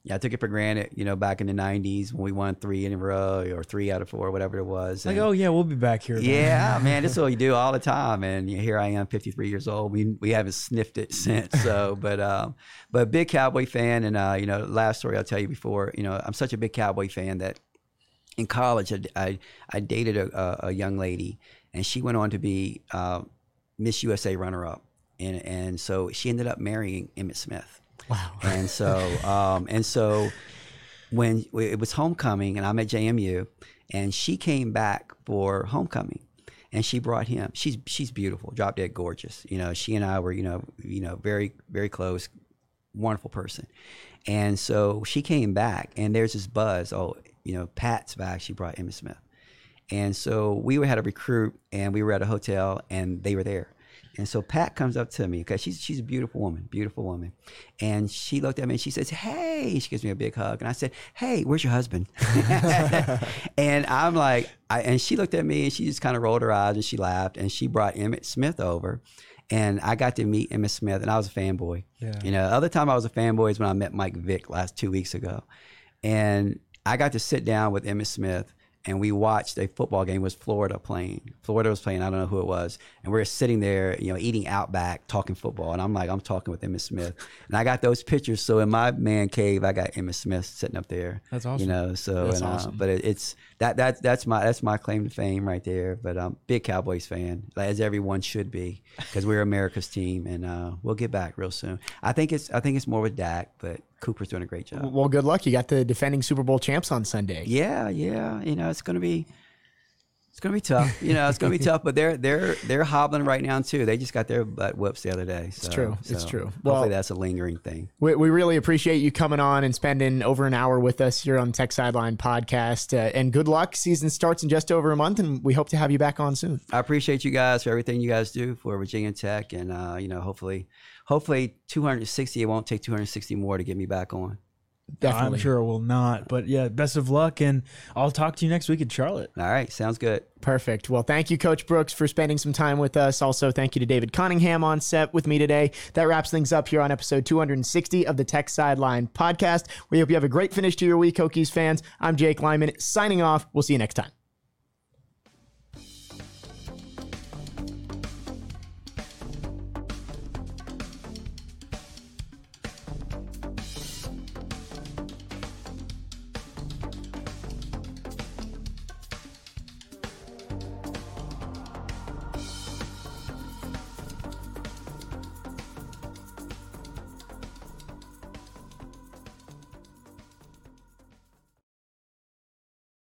Speaker 2: Yeah, I took it for granted, you know, back in the '90s when we won three in a row or three out of four, whatever it was.
Speaker 3: And, like, oh yeah, we'll be back here.
Speaker 2: Yeah, man, this is what you do all the time, and here I am, 53 years old. We we haven't sniffed it since. So, but um, but big Cowboy fan, and uh, you know, last story I'll tell you before, you know, I'm such a big Cowboy fan that in college, I, I, I dated a, a, young lady, and she went on to be uh, Miss USA runner up, and and so she ended up marrying Emmitt Smith.
Speaker 1: Wow.
Speaker 2: And so um, and so when it was homecoming, and I'm at JMU, and she came back for homecoming, and she brought him. She's she's beautiful, drop dead gorgeous. You know, she and I were you know you know very very close, wonderful person. And so she came back, and there's this buzz. Oh, you know, Pat's back. She brought Emmitt Smith. And so we had a recruit and we were at a hotel and they were there. And so Pat comes up to me because she's she's a beautiful woman, beautiful woman, and she looked at me and she says, "Hey," she gives me a big hug, and I said, "Hey, where's your husband?" and I'm like, I, and she looked at me and she just kind of rolled her eyes and she laughed and she brought Emmitt Smith over. And I got to meet Emmitt Smith, and I was a fanboy. Yeah. You know, other time I was a fanboy is when I met Mike Vick last two weeks ago, and I got to sit down with Emmitt Smith and we watched a football game. It was Florida playing. Florida was playing. I don't know who it was, and we are sitting there, you know, eating Outback, talking football. And I'm like, I'm talking with Emmitt Smith, and I got those pictures. So in my man cave, I got Emmitt Smith sitting up there.
Speaker 3: That's awesome.
Speaker 2: You know, so that's and, uh, awesome. But it, it's that that that's my that's my claim to fame right there. But I'm big Cowboys fan, as everyone should be, because we're America's team, and uh, we'll get back real soon. I think it's I think it's more with Dak, but Cooper's doing a great job.
Speaker 1: Well, good luck. You got the defending Super Bowl champs on Sunday.
Speaker 2: Yeah, yeah. You know, it's going to be it's going to be tough. You know, it's going to be tough. But they're they're they're hobbling right now too. They just got their butt whoops the other day. So,
Speaker 1: it's true.
Speaker 2: So
Speaker 1: it's true.
Speaker 2: Hopefully, well, that's a lingering thing.
Speaker 1: We, we really appreciate you coming on and spending over an hour with us here on Tech Sideline podcast. Uh, and good luck. Season starts in just over a month, and we hope to have you back on soon.
Speaker 2: I appreciate you guys for everything you guys do for Virginia Tech, and uh, you know, hopefully, hopefully, 260. It won't take 260 more to get me back on.
Speaker 3: Definitely. I'm sure it will not. But yeah, best of luck. And I'll talk to you next week in Charlotte.
Speaker 2: All right. Sounds good.
Speaker 1: Perfect. Well, thank you, Coach Brooks, for spending some time with us. Also, thank you to David Cunningham on set with me today. That wraps things up here on episode 260 of the Tech Sideline podcast. We hope you have a great finish to your week, Hokies fans. I'm Jake Lyman signing off. We'll see you next time.